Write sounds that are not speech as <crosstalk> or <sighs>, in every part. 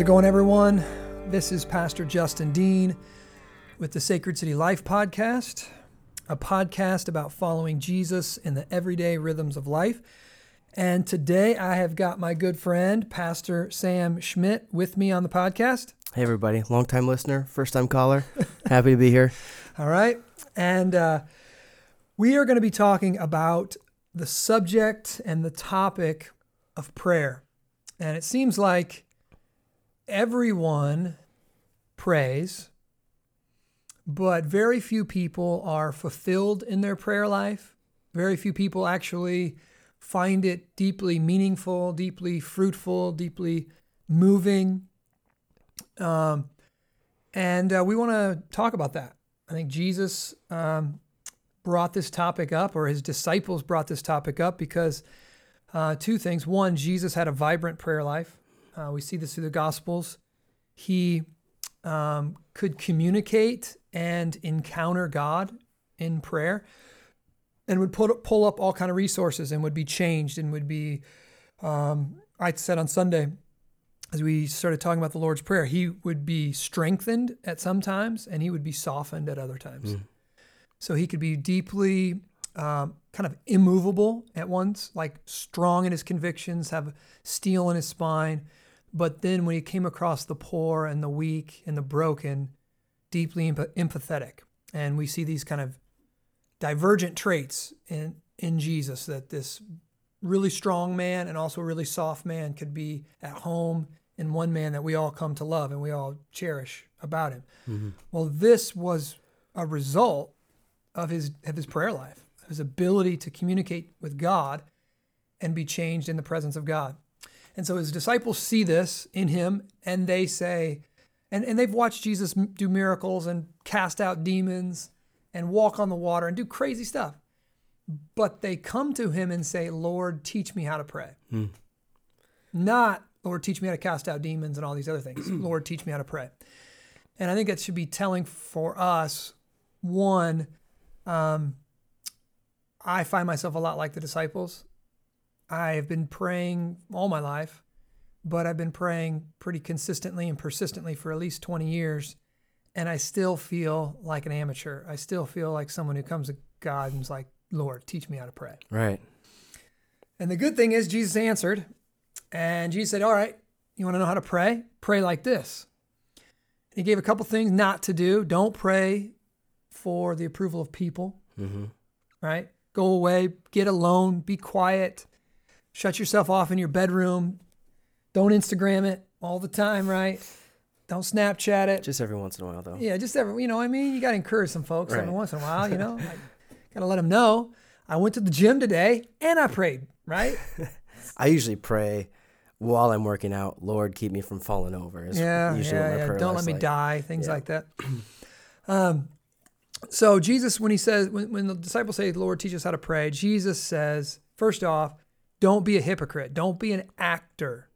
How's it going, everyone? This is Pastor Justin Dean with the Sacred City Life Podcast, a podcast about following Jesus in the everyday rhythms of life. And today I have got my good friend, Pastor Sam Schmidt, with me on the podcast. Hey, everybody. Long time listener, first time caller. Happy to be here. <laughs> All right. And uh, we are going to be talking about the subject and the topic of prayer. And it seems like everyone prays, but very few people are fulfilled in their prayer life. Very few people actually find it deeply meaningful, deeply fruitful, deeply moving. Um, and uh, we want to talk about that. I think Jesus um, brought this topic up, or his disciples brought this topic up, because uh, two things. One, Jesus had a vibrant prayer life. Uh, we see this through the Gospels. He um, could communicate and encounter God in prayer and would put, pull up all kind of resources and would be changed and would be um, i said on sunday as we started talking about the lord's prayer he would be strengthened at some times and he would be softened at other times mm. so he could be deeply um, kind of immovable at once like strong in his convictions have steel in his spine but then when he came across the poor and the weak and the broken deeply empathetic and we see these kind of divergent traits in in Jesus that this really strong man and also a really soft man could be at home in one man that we all come to love and we all cherish about him. Mm-hmm. Well, this was a result of his of his prayer life, his ability to communicate with God and be changed in the presence of God. And so his disciples see this in him and they say, and, and they've watched Jesus do miracles and cast out demons and walk on the water and do crazy stuff. But they come to him and say, Lord, teach me how to pray. Hmm. Not, Lord, teach me how to cast out demons and all these other things. <clears throat> Lord, teach me how to pray. And I think that should be telling for us one, um, I find myself a lot like the disciples. I have been praying all my life, but I've been praying pretty consistently and persistently for at least 20 years and I still feel like an amateur. I still feel like someone who comes to God and's like, Lord, teach me how to pray. Right. And the good thing is, Jesus answered, and Jesus said, All right, you want to know how to pray? Pray like this. And He gave a couple things not to do. Don't pray for the approval of people, mm-hmm. right? Go away, get alone, be quiet, shut yourself off in your bedroom. Don't Instagram it all the time, right? Don't Snapchat it. Just every once in a while, though. Yeah, just every. You know, what I mean, you got to encourage some folks right. every once in a while. You know, <laughs> got to let them know. I went to the gym today and I prayed. Right. <laughs> I usually pray while I'm working out. Lord, keep me from falling over. yeah, yeah, yeah. Don't let me like. die. Things yeah. like that. <clears throat> Um, so Jesus, when he says, when, when the disciples say, "Lord, teach us how to pray," Jesus says, first off, don't be a hypocrite. Don't be an actor.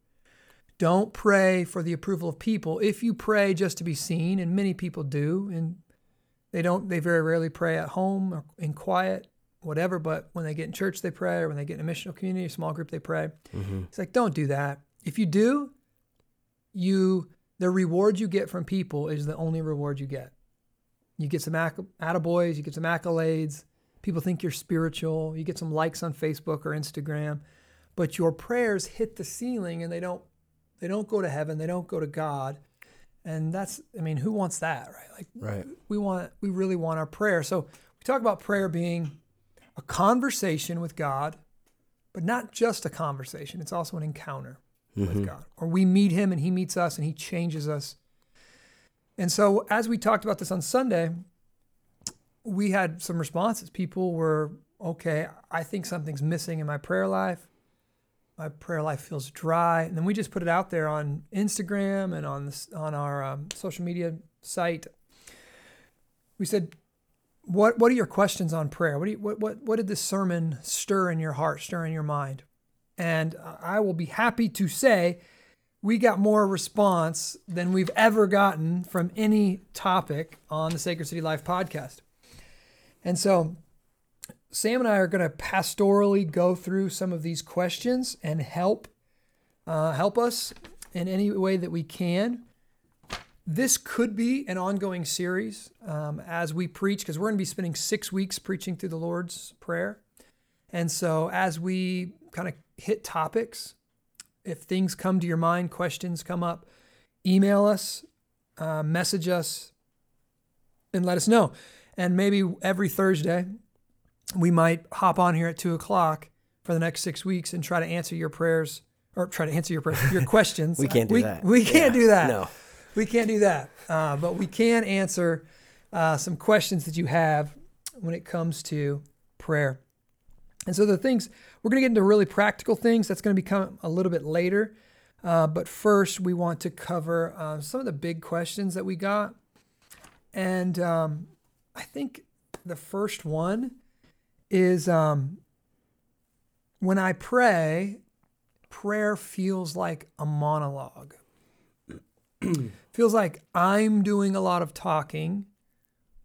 Don't pray for the approval of people. If you pray just to be seen, and many people do, and they don't, they very rarely pray at home or in quiet, whatever, but when they get in church, they pray, or when they get in a missional community, a small group, they pray. Mm-hmm. It's like, don't do that. If you do, you, the reward you get from people is the only reward you get. You get some attaboys, you get some accolades. People think you're spiritual. You get some likes on Facebook or Instagram, but your prayers hit the ceiling and they don't they don't go to heaven. They don't go to God. And that's, I mean, who wants that, right? Like, right. we want, we really want our prayer. So we talk about prayer being a conversation with God, but not just a conversation. It's also an encounter mm-hmm. with God. Or we meet Him and He meets us and He changes us. And so as we talked about this on Sunday, we had some responses. People were, okay, I think something's missing in my prayer life my prayer life feels dry. And then we just put it out there on Instagram and on this, on our um, social media site. We said, "What what are your questions on prayer? What, you, what what what did this sermon stir in your heart, stir in your mind?" And I will be happy to say, we got more response than we've ever gotten from any topic on the Sacred City Life podcast. And so Sam and I are going to pastorally go through some of these questions and help uh, help us in any way that we can. This could be an ongoing series um, as we preach, because we're going to be spending six weeks preaching through the Lord's Prayer. And so, as we kind of hit topics, if things come to your mind, questions come up, email us, uh, message us, and let us know. And maybe every Thursday, we might hop on here at two o'clock for the next six weeks and try to answer your prayers or try to answer your prayers, your <laughs> questions. we can't do we, that. We can't Yeah, do that. No. We can't do that. Uh, but we can answer uh, some questions that you have when it comes to prayer. And so the things we're going to get into really practical things. That's going to become a little bit later. Uh, but first, we want to cover uh, some of the big questions that we got. And um, I think the first one is um, when I pray, prayer feels like a monologue. <clears throat> feels like I'm doing a lot of talking,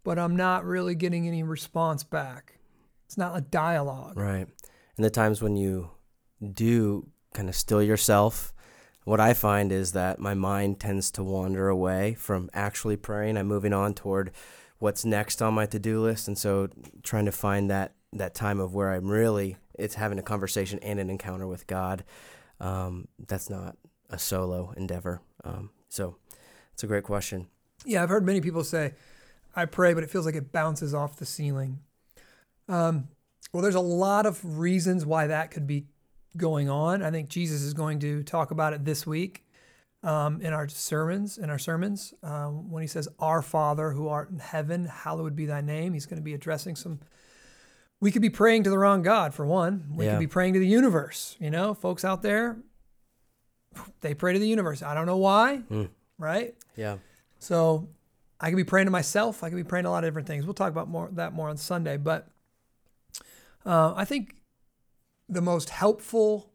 but I'm not really getting any response back. It's not a dialogue. Right. And the times when you do kind of still yourself, what I find is that my mind tends to wander away from actually praying. I'm moving on toward what's next on my to-do list, and so trying to find that that time of where I'm really it's having a conversation and an encounter with God. Um, that's not a solo endeavor. Um, so it's a great question. Yeah, I've heard many people say, I pray, but it feels like it bounces off the ceiling. Um, well, there's a lot of reasons why that could be going on. I think Jesus is going to talk about it this week um, in our sermons. In our sermons, um, when he says, "Our Father who art in heaven, hallowed be thy name," he's going to be addressing some. We could be praying to the wrong God for one. We Yeah. could be praying to the universe. You know, folks out there, they pray to the universe. I don't know why, Mm. right? Yeah. So I could be praying to myself. I could be praying to a lot of different things. We'll talk about more that more on Sunday. But uh, I think the most helpful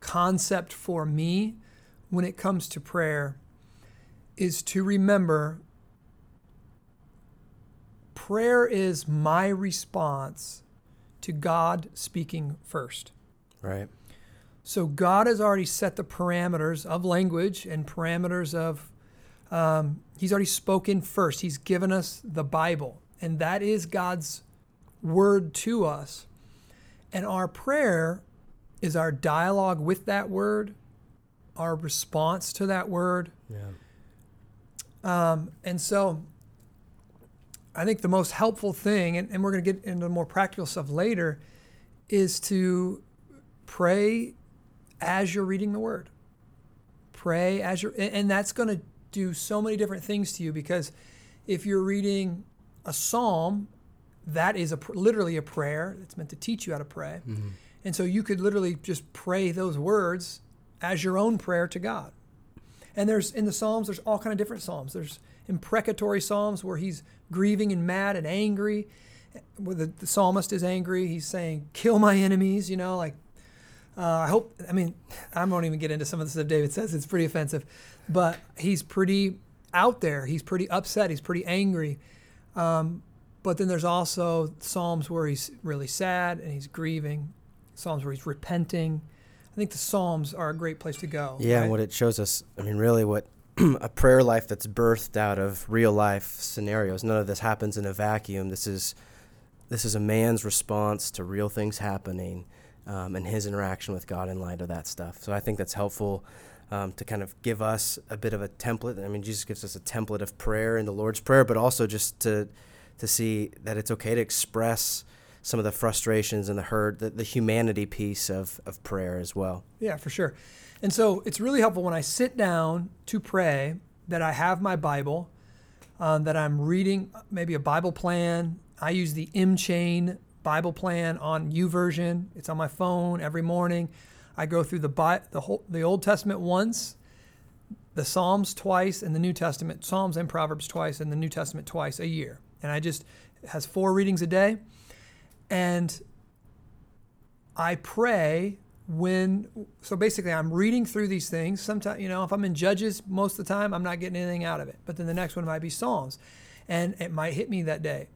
concept for me when it comes to prayer is to remember prayer is my response to God speaking first. Right. So God has already set the parameters of language and parameters of, um, He's already spoken first. He's given us the Bible, and that is God's word to us. And our prayer is our dialogue with that word, our response to that word. Yeah. Um, and so I think the most helpful thing, and, and we're going to get into more practical stuff later, is to pray as you're reading the word. Pray as you're, and, and that's going to do so many different things to you because if you're reading a psalm, that is a literally a prayer. It's meant to teach you how to pray. And so you could literally just pray those words as your own prayer to God. And there's in the Psalms, there's all kind of different Psalms. There's imprecatory Psalms where he's grieving and mad and angry. Where the, the psalmist is angry, he's saying, "Kill my enemies." You know, like uh, I hope. I mean, <laughs> I won't even get into some of the stuff David says. It's pretty offensive, but he's pretty out there. He's pretty upset. He's pretty angry. Um, but then there's also Psalms where he's really sad and he's grieving. Psalms where he's repenting. I think the Psalms are a great place to go. Yeah, right? and what it shows us, I mean, really, what <clears throat> a prayer life that's birthed out of real life scenarios. None of this happens in a vacuum. This is this is a man's response to real things happening, um, and his interaction with God in light of that stuff. So I think that's helpful um, to kind of give us a bit of a template. I mean, Jesus gives us a template of prayer in the Lord's prayer, but also just to to see that it's okay to express some of the frustrations and the hurt, the, the humanity piece of, of prayer as well. Yeah, for sure. And so it's really helpful when I sit down to pray that I have my Bible, um, that I'm reading maybe a Bible plan. I use the M'Cheyne Bible plan on YouVersion. It's on my phone every morning. I go through the Bi- the whole the Old Testament once, the Psalms twice, and the New Testament Psalms and Proverbs twice, and the New Testament twice a year. And I just has four readings a day, and I pray when so basically I'm reading through these things. Sometimes you know if I'm in Judges most of the time I'm not getting anything out of it, but then the next one might be Psalms, and it might hit me that day.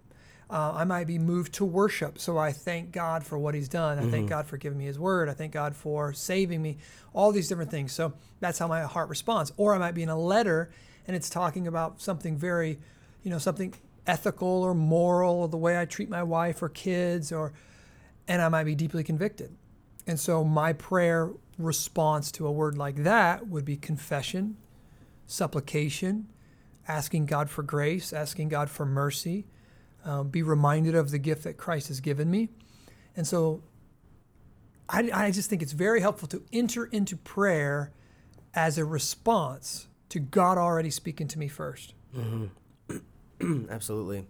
Uh, I might be moved to worship. So I thank God for what He's done. I mm-hmm. thank God for giving me His word. I thank God for saving me. All these different things. So that's how my heart responds. Or I might be in a letter and it's talking about something very, you know, something ethical or moral, or the way I treat my wife or kids, or, and I might be deeply convicted. And so my prayer response to a word like that would be confession, supplication, asking God for grace, asking God for mercy, um, be reminded of the gift that Christ has given me. And so I, I just think it's very helpful to enter into prayer as a response to God already speaking to me 1st mm-hmm. <clears throat> Absolutely.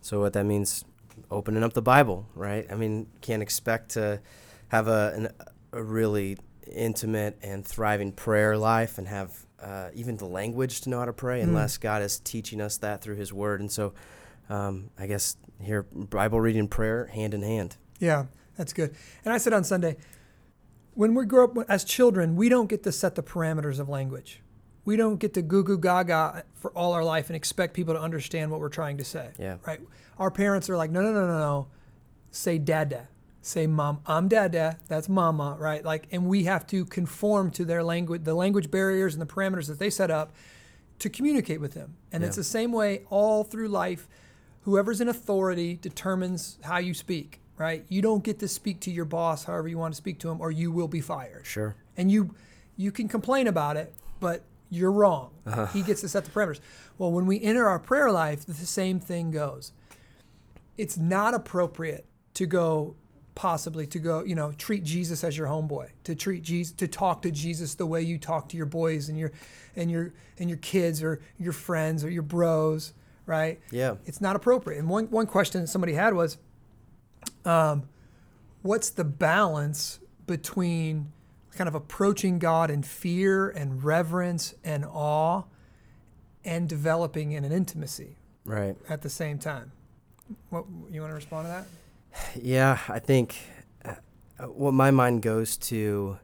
So what that means, opening up the Bible, right? I mean, can't expect to have a an, a really intimate and thriving prayer life and have uh, even the language to know how to pray mm. unless God is teaching us that through His Word. And so, um, I guess here Bible reading prayer hand in hand. Yeah, that's good. And I said on Sunday, when we grow up as children, we don't get to set the parameters of language. We don't get to goo goo gaga for all our life and expect people to understand what we're trying to say. Yeah. Right. Our parents are like, no, no, no, no, no. Say dada say mom i'm dada that's mama right like and we have to conform to their language the language barriers and the parameters that they set up to communicate with them and yeah. it's the same way all through life whoever's in authority determines how you speak right you don't get to speak to your boss however you want to speak to him or you will be fired sure and you you can complain about it but you're wrong uh-huh. he gets to set the parameters well when we enter our prayer life the same thing goes it's not appropriate to go possibly to go, you know, treat Jesus as your homeboy, to treat Jesus, to talk to Jesus the way you talk to your boys and your, and your, and your kids or your friends or your bros, right? Yeah. It's not appropriate. And one, one question somebody had was, um, what's the balance between kind of approaching God in fear and reverence and awe and developing in an intimacy right at the same time? What you want to respond to that? Yeah, I think uh, what my mind goes to,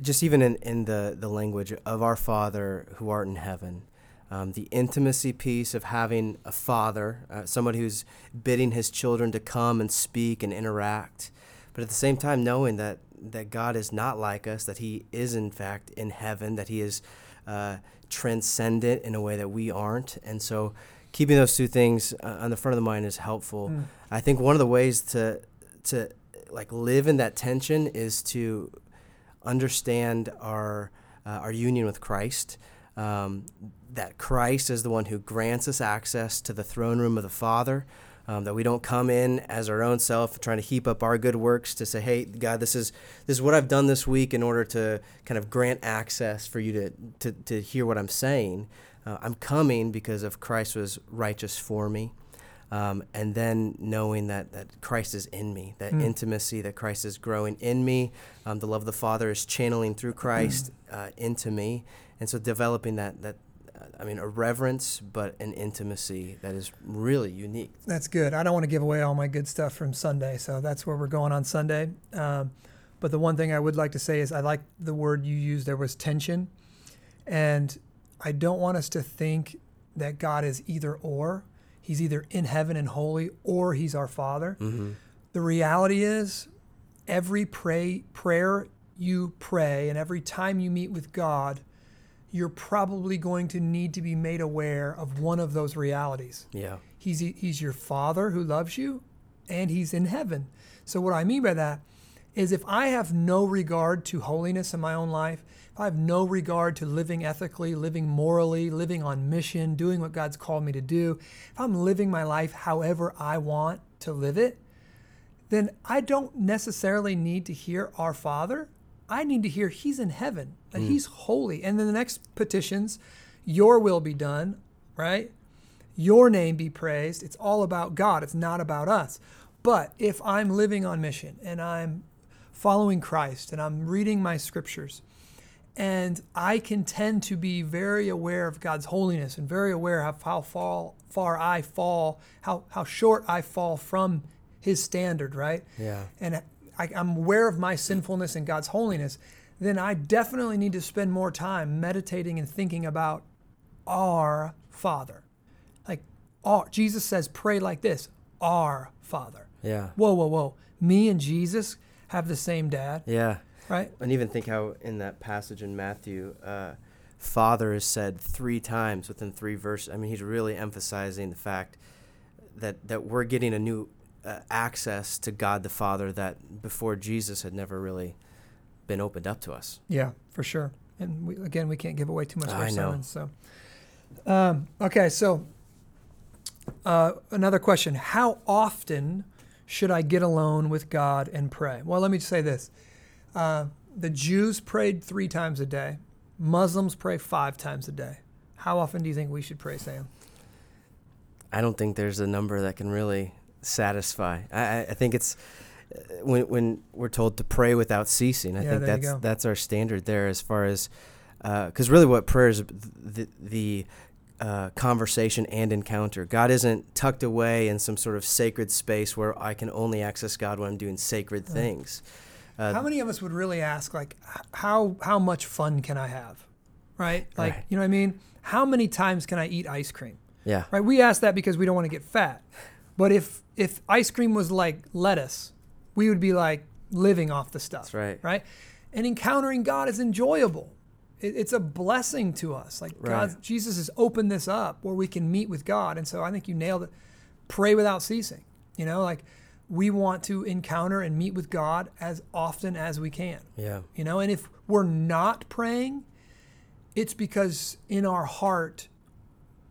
just even in, in the, the language of our Father who art in heaven, um, the intimacy piece of having a father, uh, somebody who's bidding his children to come and speak and interact, but at the same time knowing that that God is not like us, that He is in fact in heaven, that He is uh, transcendent in a way that we aren't, and so keeping those two things uh, on the front of the mind is helpful. Mm. I think one of the ways to to like live in that tension is to understand our uh, our union with Christ. Um, that Christ is the one who grants us access to the throne room of the Father. Um, that we don't come in as our own self, trying to heap up our good works to say, "Hey, God, this is this is what I've done this week in order to kind of grant access for you to to, to hear what I'm saying." Uh, I'm coming because of Christ was righteous for me. Um, and then knowing that, that Christ is in me, that mm. intimacy that Christ is growing in me, um, the love of the Father is channeling through Christ mm. uh, into me, and so developing that that I mean a reverence, but an intimacy that is really unique. That's good. I don't want to give away all my good stuff from Sunday, so that's where we're going on Sunday. Um, but the one thing I would like to say is I like the word you used. There was tension, and I don't want us to think that God is either or. He's either in heaven and holy or he's our Father. Mm-hmm. The reality is, every pray, prayer you pray and every time you meet with God, you're probably going to need to be made aware of one of those realities. Yeah. He's, he's your Father who loves you, and he's in heaven. So, what I mean by that is if I have no regard to holiness in my own life, if I have no regard to living ethically, living morally, living on mission, doing what God's called me to do, if I'm living my life however I want to live it, then I don't necessarily need to hear our Father. I need to hear He's in heaven, that mm. He's holy. And then the next petitions, Your will be done, right? Your name be praised. It's all about God, it's not about us. But if I'm living on mission and I'm following Christ and I'm reading my scriptures and I can tend to be very aware of God's holiness and very aware of how far, far I fall, how, how short I fall from His standard, right? Yeah. And I, I'm aware of my sinfulness and God's holiness. Then I definitely need to spend more time meditating and thinking about our Father. Like, Our, Jesus says, pray like this Our Father. Yeah. Whoa, whoa, whoa. Me and Jesus have the same dad, Yeah. right? And even think how in that passage in Matthew, uh, Father is said three times within three verses. I mean, he's really emphasizing the fact that that we're getting a new uh, access to God the Father that before Jesus had never really been opened up to us. Yeah, for sure. And we, again, we can't give away too much of our I know. sermons. So, um, okay, so uh, another question: How often should I get alone with God and pray? Well, let me just say this: uh, the Jews prayed three times a day. Muslims pray five times a day. How often do you think we should pray, Sam? I don't think there's a number that can really satisfy. I, I- think it's uh, when when we're told to pray without ceasing. I Yeah, think that's that's our standard there as far as because really what prayer is the the uh, conversation and encounter. God isn't tucked away in some sort of sacred space where I can only access God when I'm doing sacred Right. things. Uh, how many of us would really ask, like, how how much fun can I have, right? Like, Right. you know what I mean? How many times can I eat ice cream? yeah, right? We ask that because we don't want to get fat. But if if ice cream was like lettuce, we would be like living off the stuff, that's right. right? And encountering God is enjoyable. It, it's a blessing to us. Like God, Jesus has opened this up where we can meet with God, and so I think you nailed it. Pray without ceasing. You know, like we want to encounter and meet with God as often as we can Yeah, you know and if we're not praying it's because in our heart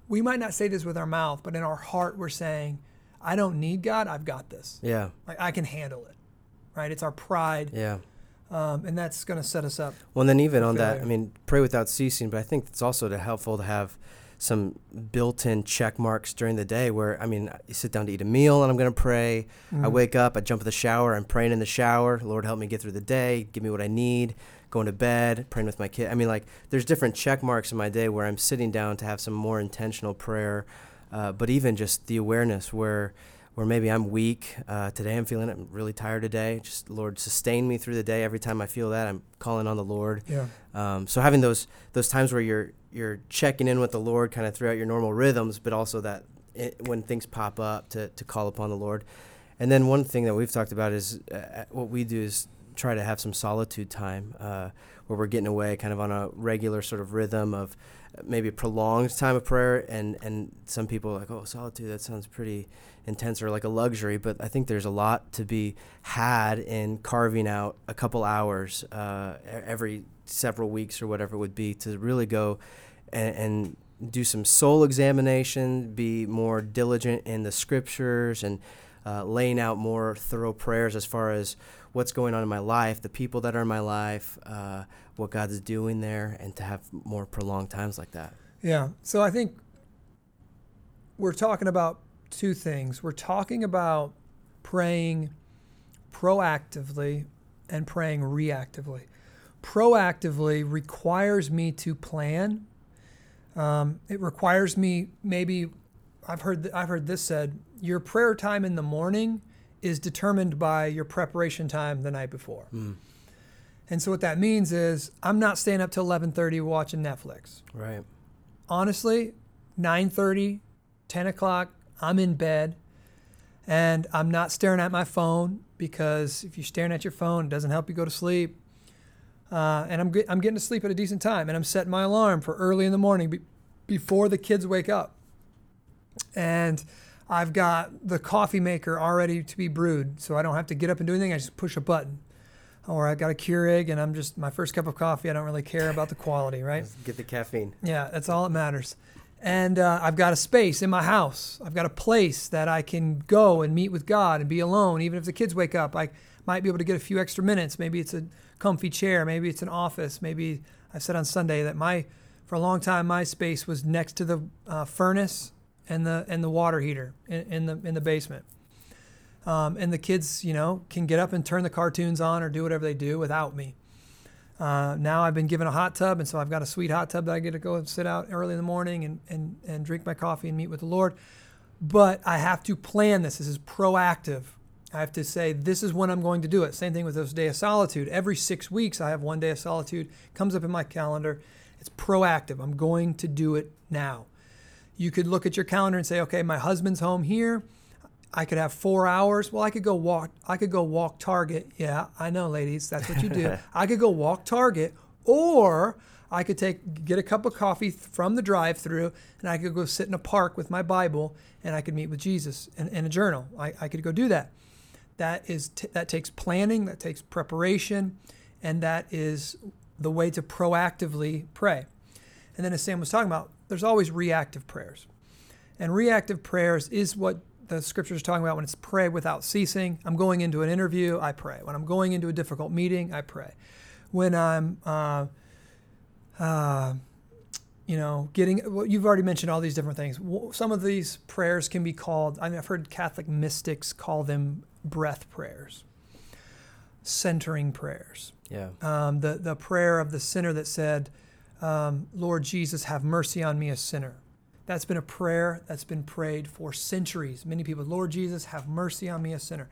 we might not say this with our mouth but in our heart we're saying i don't need god i've got this yeah, like i can handle it right it's our pride yeah. um, and that's going to set us up Well, and then even on that, I mean, pray without ceasing. But I think it's also helpful to have some built-in check marks during the day. Where I mean, you sit down to eat a meal, and I'm going to pray. Mm-hmm. I wake up, I jump in the shower, I'm praying in the shower. Lord, help me get through the day. Give me what I need. Going to bed, praying with my kid. I mean, like, there's different check marks in my day where I'm sitting down to have some more intentional prayer. Uh, but even just the awareness where where maybe I'm weak. Uh, today I'm feeling it. I'm really tired today. Just Lord, sustain me through the day. Every time I feel that, I'm calling on the Lord. yeah Um, so having those those times where you're you're checking in with the Lord, kind of throughout your normal rhythms, but also that it, when things pop up to to call upon the Lord. And then one thing that we've talked about is uh, what we do is try to have some solitude time uh, where we're getting away, kind of on a regular sort of rhythm of uh, maybe prolonged time of prayer. And and some people are like, oh, solitude, that sounds pretty intense or like a luxury. But I think there's a lot to be had in carving out a couple hours uh, every several weeks or whatever it would be to really go and, and do some soul examination, be more diligent in the scriptures, and uh, laying out more thorough prayers as far as what's going on in my life, the people that are in my life, uh, what God's doing there, and to have more prolonged times like that. yeah so i think we're talking about two things we're talking about praying proactively and praying reactively proactively requires me to plan. Um, it requires me maybe I've heard th- I've heard this said your prayer time in the morning is determined by your preparation time the night before. Mm. And so what that means is I'm not staying up till 11:30 watching Netflix. Right. Honestly, 9:30, 10 o'clock, I'm in bed, and I'm not staring at my phone because if you're staring at your phone, it doesn't help you go to sleep. Uh, and I'm get, I'm getting to sleep at a decent time, and I'm setting my alarm for early in the morning be, before the kids wake up. And I've got the coffee maker already to be brewed, so I don't have to get up and do anything. I just push a button. Or I got a Keurig, and I'm just my first cup of coffee. I don't really care about the quality, right? Get the caffeine. Yeah, that's all that matters. And uh, I've got a space in my house. I've got a place that I can go and meet with God and be alone. Even if the kids wake up, I might be able to get a few extra minutes. Maybe it's a comfy chair. Maybe it's an office. Maybe I said on Sunday that my, for a long time, my space was next to the uh, furnace and the and the water heater in, in the in the basement. Um, and the kids, you know, can get up and turn the cartoons on or do whatever they do without me. Uh, now I've been given a hot tub, and so I've got a sweet hot tub that I get to go and sit out early in the morning and, and, and drink my coffee and meet with the Lord. But I have to plan this. This is proactive. I have to say, this is when I'm going to do it. Same thing with this day of solitude. Every six weeks, I have one day of solitude, comes up in my calendar. It's proactive. I'm going to do it now. You could look at your calendar and say, okay, my husband's home here. I could have four hours. Well, I could go walk. I could go walk Target. Yeah, I know, ladies. That's what you do. <laughs> I could go walk Target, or I could take get a cup of coffee from the drive-through, and I could go sit in a park with my Bible, and I could meet with Jesus and, and a journal. I, I could go do that. That is t- that takes planning. That takes preparation, and that is the way to proactively pray. And then, as Sam was talking about, there's always reactive prayers, and reactive prayers is what the scriptures are talking about when it's pray without ceasing. I'm going into an interview, I pray. When I'm going into a difficult meeting, I pray. When I'm, uh, uh, you know, getting, well, you've already mentioned all these different things. Some of these prayers can be called, I mean, I've heard Catholic mystics call them breath prayers, centering prayers. Yeah. Um, the, the prayer of the sinner that said, um, Lord Jesus, have mercy on me, a sinner. That's been a prayer that's been prayed for centuries. Many people, Lord Jesus, have mercy on me, a sinner.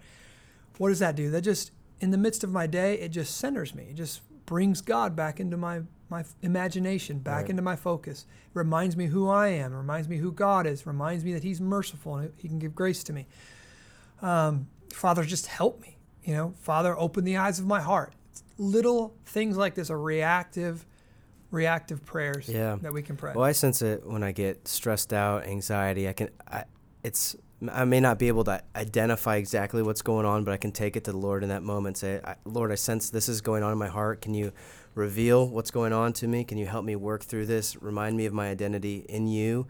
What does that do? That just, in the midst of my day, it just centers me. It just brings God back into my, my imagination, back right. into my focus. It reminds me who I am, it reminds me who God is, it reminds me that He's merciful and He can give grace to me. Um, Father, just help me. You know, Father, open the eyes of my heart. Little things like this are reactive reactive prayers yeah. that we can pray. Well, I sense it when I get stressed out, anxiety. I can, I, it's, I may not be able to identify exactly what's going on, but I can take it to the Lord in that moment. Say, Lord, I sense this is going on in my heart. Can you reveal what's going on to me? Can you help me work through this? Remind me of my identity in you.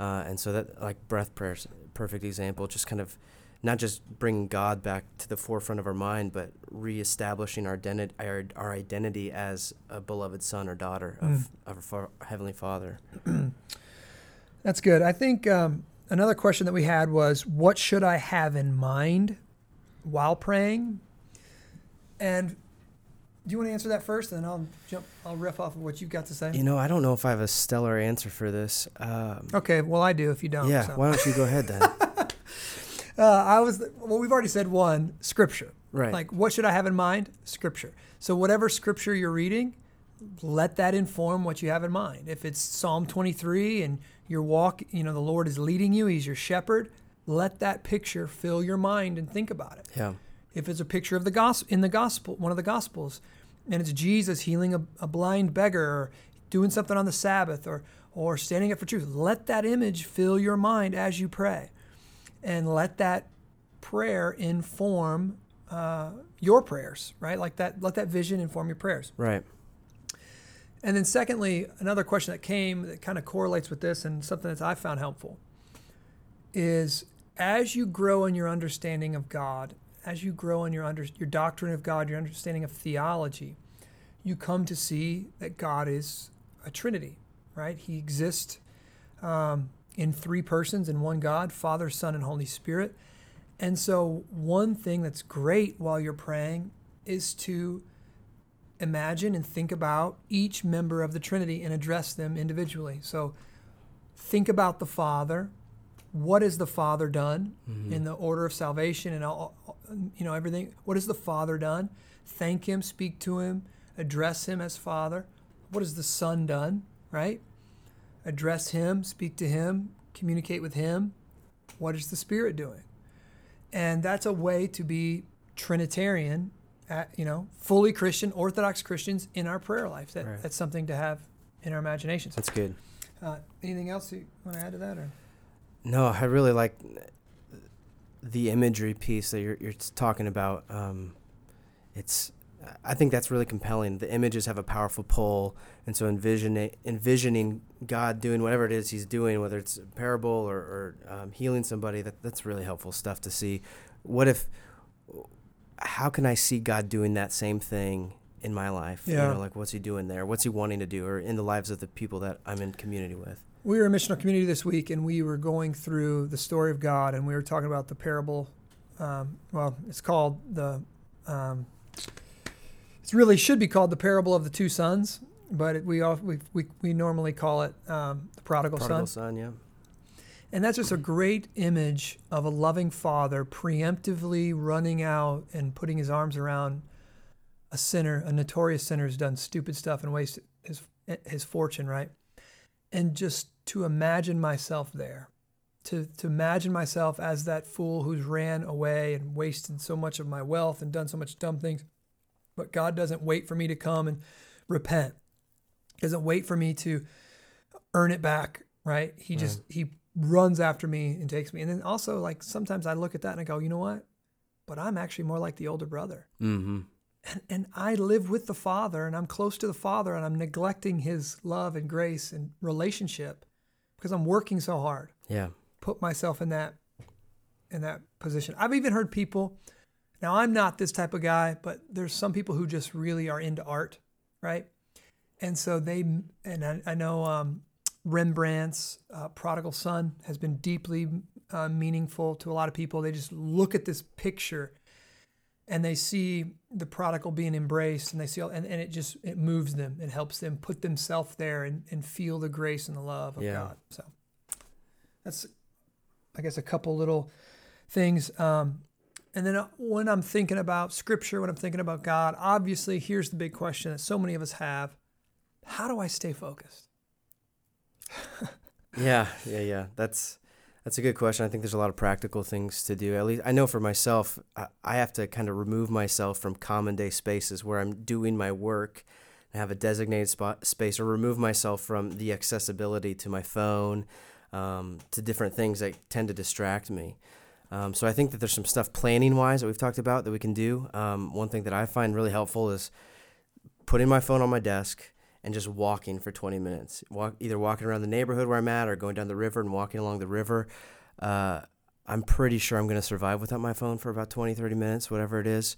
Uh, and so that, like breath prayers, perfect example. Just kind of not just bringing God back to the forefront of our mind, but reestablishing our identity, our, our identity as a beloved son or daughter of, mm. of our Heavenly Father. <clears throat> That's good. I think um, another question that we had was, what should I have in mind while praying? And do you want to answer that first, and then I'll jump. I'll riff off of what you've got to say. You know, I don't know if I have a stellar answer for this. Um, okay, well, I do. If you don't, yeah. So. Why don't you go ahead then? <laughs> Uh, I was well. We've already said one scripture. Right. Like, what should I have in mind? Scripture. So whatever scripture you're reading, let that inform what you have in mind. If it's Psalm 23 and your walk, you know, the Lord is leading you, He's your shepherd. Let that picture fill your mind and think about it. Yeah. If it's a picture of the gospel in the gospel, one of the gospels, and it's Jesus healing a, a blind beggar or doing something on the Sabbath or or standing up for truth, let that image fill your mind as you pray and let that prayer inform uh, your prayers, right? Like that, let that vision inform your prayers. Right. And then, secondly, another question that came that kind of correlates with this and something that I found helpful is as you grow in your understanding of God, as you grow in your under, your doctrine of God, your understanding of theology, you come to see that God is a Trinity, right? He exists um, in three persons in one God, Father, Son, and Holy Spirit. And so, one thing that's great while you're praying is to imagine and think about each member of the Trinity and address them individually. So, think about the Father. What has the Father done mm-hmm. in the order of salvation and all, you know everything? What has the Father done? Thank Him, speak to Him, address Him as Father. What has the Son done? Right? Address Him, speak to Him, communicate with Him. What is the Spirit doing? And that's a way to be Trinitarian, at, you know, fully Christian, Orthodox Christians in our prayer life. That, right. That's something to have in our imaginations. That's good. Uh, anything else you want to add to that? Or? No, I really like the imagery piece that you're, you're talking about. Um, it's I think that's really compelling. The images have a powerful pull, and so envisioning envisioning God doing whatever it is He's doing, whether it's a parable or, or um, healing somebody, that that's really helpful stuff to see. What if? How can I see God doing that same thing in my life? Yeah. You know, like what's He doing there? What's He wanting to do, or in the lives of the people that I'm in community with? We were a missional community this week, and we were going through the story of God, and we were talking about the parable. Um, well, it's called the um, it really should be called the parable of the two sons, but it, we, we, we we normally call it um, the prodigal, prodigal son. son. Yeah. And that's just a great image of a loving father preemptively running out and putting his arms around a sinner, a notorious sinner who's done stupid stuff and wasted his his fortune, right? And just to imagine myself there, to, to imagine myself as that fool who's ran away and wasted so much of my wealth and done so much dumb things. But God doesn't wait for me to come and repent. Doesn't wait for me to earn it back, right? He just he runs after me and takes me. And then also like sometimes I look at that and I go, you know what? But I'm actually more like the older brother. Mm-hmm. And, and I live with the Father and I'm close to the Father and I'm neglecting his love and grace and relationship because I'm working so hard. Yeah. Put myself in that in that position. I've even heard people now I'm not this type of guy, but there's some people who just really are into art, right? And so they and I, I know um, Rembrandt's uh, Prodigal Son has been deeply uh, meaningful to a lot of people. They just look at this picture and they see the prodigal being embraced and they see all, and, and it just it moves them it helps them put themselves there and, and feel the grace and the love of Yeah. god so that's i guess a couple little things um, and then uh, when i'm thinking about scripture when i'm thinking about god obviously here's the big question that so many of us have how do i stay focused <laughs> Yeah, yeah, yeah. That's that's a good question. I think there's a lot of practical things to do. At least I know for myself, I, have to kind of remove myself from common day spaces where I'm doing my work and have a designated spot space, or remove myself from the accessibility to my phone, um, to different things that tend to distract me. Um, so I think that there's some stuff planning wise that we've talked about that we can do. Um, one thing that I find really helpful is putting my phone on my desk and just walking for 20 minutes. Walk either walking around the neighborhood where I'm at or going down the river and walking along the river. Uh, I'm pretty sure I'm going to survive without my phone for about 20, 30 minutes, whatever it is.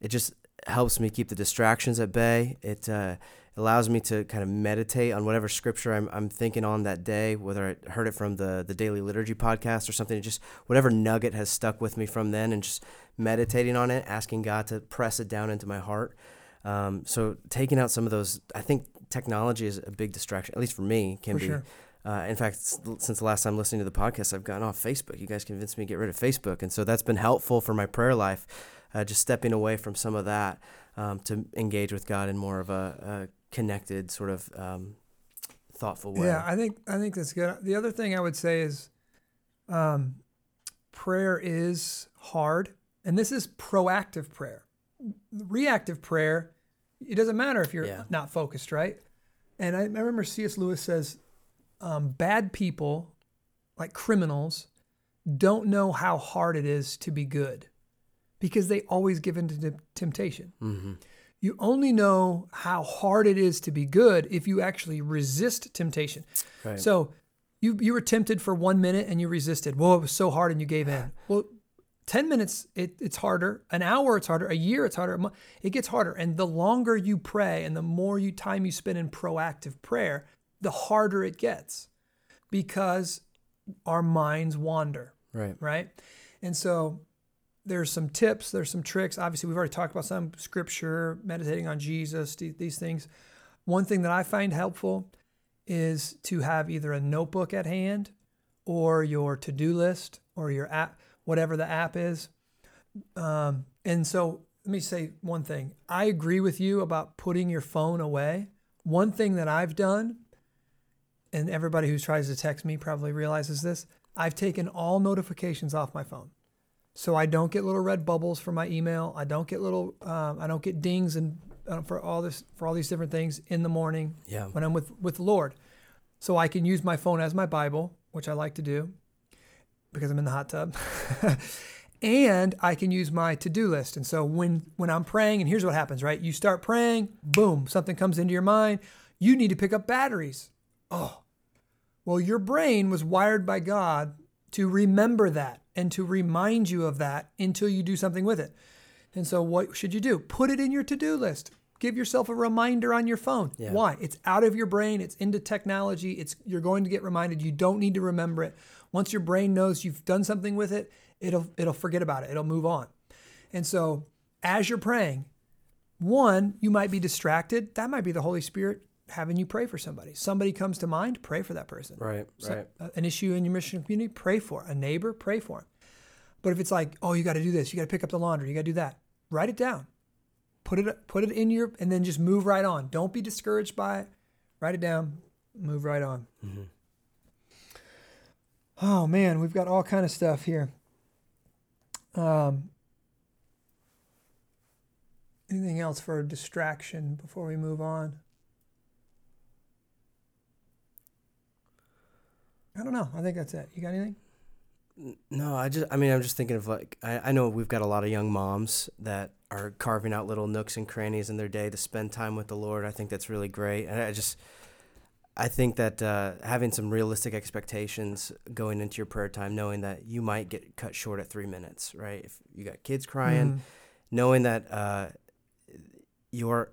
It just helps me keep the distractions at bay. It uh, allows me to kind of meditate on whatever scripture I'm, I'm thinking on that day, whether I heard it from the, the Daily Liturgy podcast or something, just whatever nugget has stuck with me from then and just meditating on it, asking God to press it down into my heart. Um, so taking out some of those, I think technology is a big distraction, at least for me, can For be. sure. Uh, in fact, since the last time listening to the podcast, I've gotten off Facebook. You guys convinced me to get rid of Facebook, and so that's been helpful for my prayer life. Uh, just stepping away from some of that um, to engage with God in more of a, a connected, sort of um, thoughtful way. Yeah, I think I think that's good. The other thing I would say is, um, prayer is hard, and this is proactive prayer. Reactive prayer, it doesn't matter if you're Yeah. not focused, right? And I, I remember C.S. Lewis says, um, bad people, like criminals, don't know how hard it is to be good, because they always give in to tem- temptation. hmm You only know how hard it is to be good if you actually resist temptation. Right. So you you were tempted for one minute and you resisted. Well, it was so hard and you gave in. Well, ten minutes it, it's harder. An hour it's harder. A year it's harder. It gets harder. And the longer you pray and the more you time you spend in proactive prayer, the harder it gets, because our minds wander right. right? And so there's some tips, there's some tricks. Obviously, we've already talked about some scripture, meditating on Jesus, these things. One thing that I find helpful is to have either a notebook at hand or your to do list or your app, whatever the app is. Um, and so let me say one thing I agree with you about putting your phone away. One thing that I've done, and everybody who tries to text me probably realizes this, I've taken all notifications off my phone. So I don't get little red bubbles for my email. I don't get little, um, I don't get dings and uh, for all this, for all these different things in the morning Yeah. when I'm with with the Lord. So I can use my phone as my Bible, which I like to do because I'm in the hot tub. <laughs> and I can use my to-do list. And so when when I'm praying and here's what happens, right? You start praying, boom, something comes into your mind. You need to pick up batteries. Oh. Well, your brain was wired by God to remember that and to remind you of that until you do something with it. And so what should you do? Put it in your to-do list. Give yourself a reminder on your phone. Yeah. Why? It's out of your brain, it's into technology. It's you're going to get reminded. You don't need to remember it. Once your brain knows you've done something with it, it'll it'll forget about it. It'll move on. And so as you're praying, one, you might be distracted. That might be the Holy Spirit having you pray for somebody. Somebody comes to mind, pray for that person Right. so- Right. uh, an issue in your mission community, pray for a neighbor, pray for him. But if it's like, oh, you got to do this, you got to pick up the laundry, you got to do that, write it down, put it put it in your, and then just move right on. Don't be discouraged by it. Write it down, move right on. Oh man, we've got all kind of stuff here. Um, anything else for a distraction before we move on? I don't know. I think that's it. You got anything? No, I just, I mean, I'm just thinking of like, I, I know we've got a lot of young moms that are carving out little nooks and crannies in their day to spend time with the Lord. I think that's really great. And I just, I think that uh, having some realistic expectations going into your prayer time, knowing that you might get cut short at three minutes, right? If you got kids crying, Mm. knowing that uh, your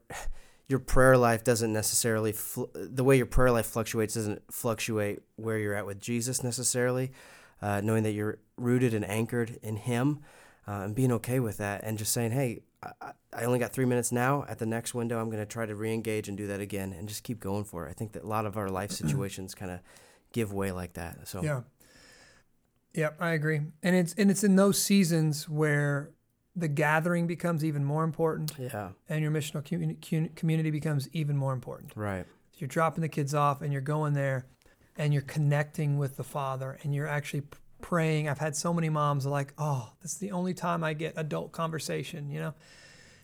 your prayer life doesn't necessarily fl- the way your prayer life fluctuates doesn't fluctuate where you're at with Jesus necessarily. Uh, knowing that you're rooted and anchored in Him, uh, and being okay with that, and just saying, "Hey, I, I only got three minutes now. At the next window, I'm going to try to re-engage and do that again, and just keep going for it." I think that a lot of our life <clears throat> situations kind of give way like that. So Yeah. Yep, I agree. And it's and it's in those seasons where the gathering becomes even more important yeah, and your missional communi- community becomes even more important. right, You're dropping the kids off and you're going there and you're connecting with the Father and you're actually praying. I've had so many moms like, "Oh, this is the only time I get adult conversation," you know?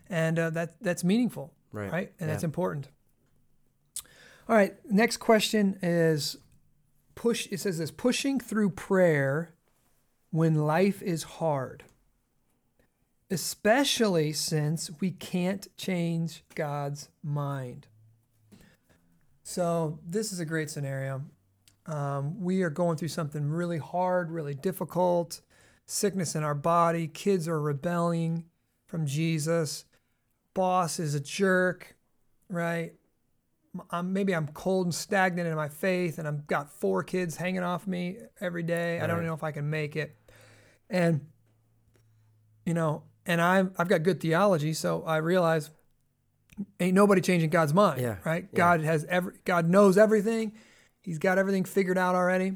And uh, that that's meaningful, right, right? And that's important. All right, next question is push it says this pushing through prayer when life is hard. Especially since we can't change God's mind. So, this is a great scenario. Um, we are going through something really hard, really difficult, sickness in our body, kids are rebelling from Jesus, boss is a jerk, right? I'm, maybe I'm cold and stagnant in my faith, and I've got four kids hanging off me every day. I don't know if I can make it. And, you know, and I've, I've got good theology, so I realize ain't nobody changing God's mind, Yeah, right? yeah. God has every, God knows everything. He's got everything figured out already.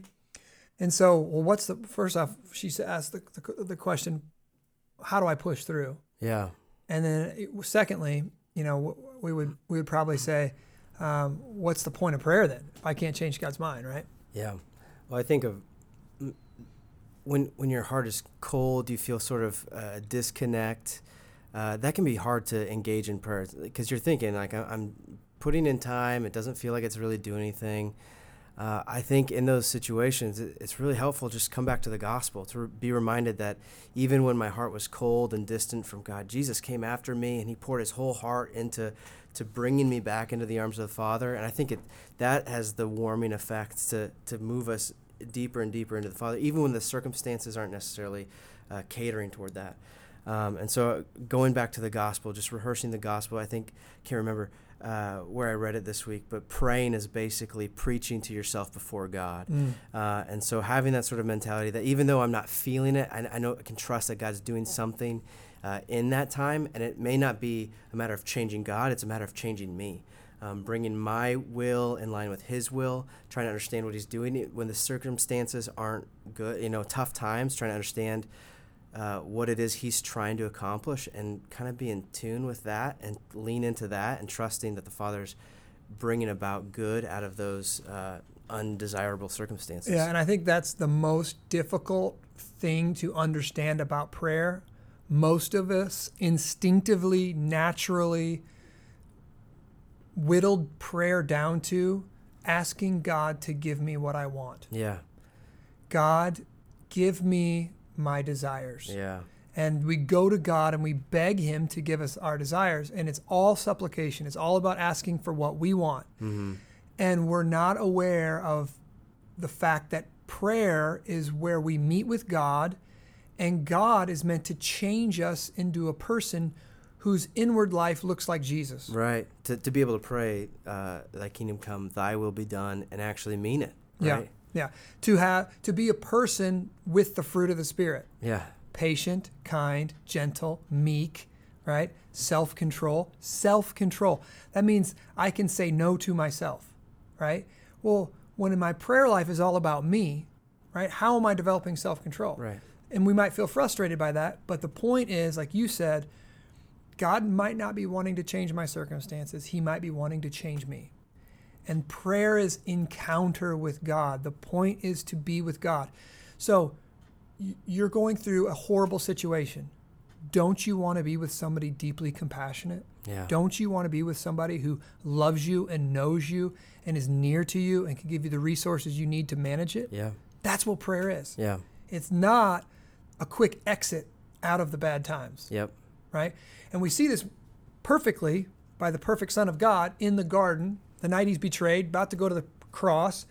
And so, well, what's the first off? She asked the, the, the question, how do I push through? yeah, And then, it- secondly, you know, we would we would probably say, um, what's the point of prayer then? If I can't change God's mind, right? Yeah. Well, I think of when when your heart is cold, you feel sort of uh, disconnect. Uh, that can be hard to engage in prayer because you're thinking like I'm putting in time. It doesn't feel like it's really doing anything. Uh, I think in those situations, it's really helpful just come back to the gospel to re- be reminded that even when my heart was cold and distant from God, Jesus came after me and He poured His whole heart into to bringing me back into the arms of the Father. And I think it that has the warming effect to to move us deeper and deeper into the Father, even when the circumstances aren't necessarily uh, catering toward that. Um, and so going back to the gospel, just rehearsing the gospel, I think can't remember uh, where I read it this week, but praying is basically preaching to yourself before God. Uh, and so having that sort of mentality that even though I'm not feeling it, I, I know I can trust that God's doing something uh, in that time. And it may not be a matter of changing God, it's a matter of changing me. Um, bringing my will in line with His will, trying to understand what He's doing when the circumstances aren't good, you know, tough times, trying to understand uh, what it is He's trying to accomplish and kind of be in tune with that and lean into that and trusting that the Father's bringing about good out of those uh, undesirable circumstances. Yeah, and I think that's the most difficult thing to understand about prayer. Most of us instinctively, naturally whittled prayer down to asking God to give me what I want. Yeah. God, give me my desires. Yeah. And we go to God and we beg Him to give us our desires. And it's all supplication, it's all about asking for what we want. Mm-hmm. And we're not aware of the fact that prayer is where we meet with God, and God is meant to change us into a person whose inward life looks like Jesus. Right. To, to be able to pray, uh, Thy kingdom come, Thy will be done, and actually mean it. Yeah. Right? Yeah. To have to be a person with the fruit of the Spirit. Yeah. patient, kind, gentle, meek, right? Self control. Self control. That means I can say no to myself, right? Well, when my prayer life is all about me, right? How am I developing self control? Right. And we might feel frustrated by that, but the point is, like you said, God might not be wanting to change my circumstances. He might be wanting to change me. And prayer is encounter with God. The point is to be with God. So you're going through a horrible situation. Don't you want to be with somebody deeply compassionate? Yeah. Don't you want to be with somebody who loves you and knows you and is near to you and can give you the resources you need to manage it? Yeah. That's what prayer is. Yeah. It's not a quick exit out of the bad times, Yep. Right? And we see this perfectly by the perfect Son of God in the garden, the night he's betrayed, about to go to the cross.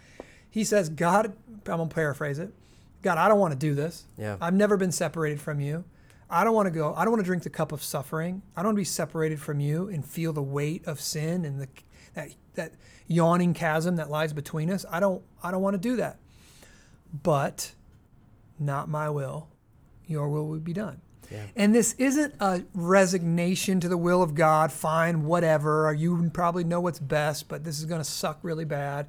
He says, God, I'm going to paraphrase it God, I don't want to do this. Yeah. I've never been separated from you. I don't want to go. I don't want to drink the cup of suffering. I don't want to be separated from you and feel the weight of sin and the that that yawning chasm that lies between us. I don't I don't want to do that. But not my will, your will will be done. Yeah. And this isn't a resignation to the will of God, fine, whatever, or you probably know what's best, but this is going to suck really bad.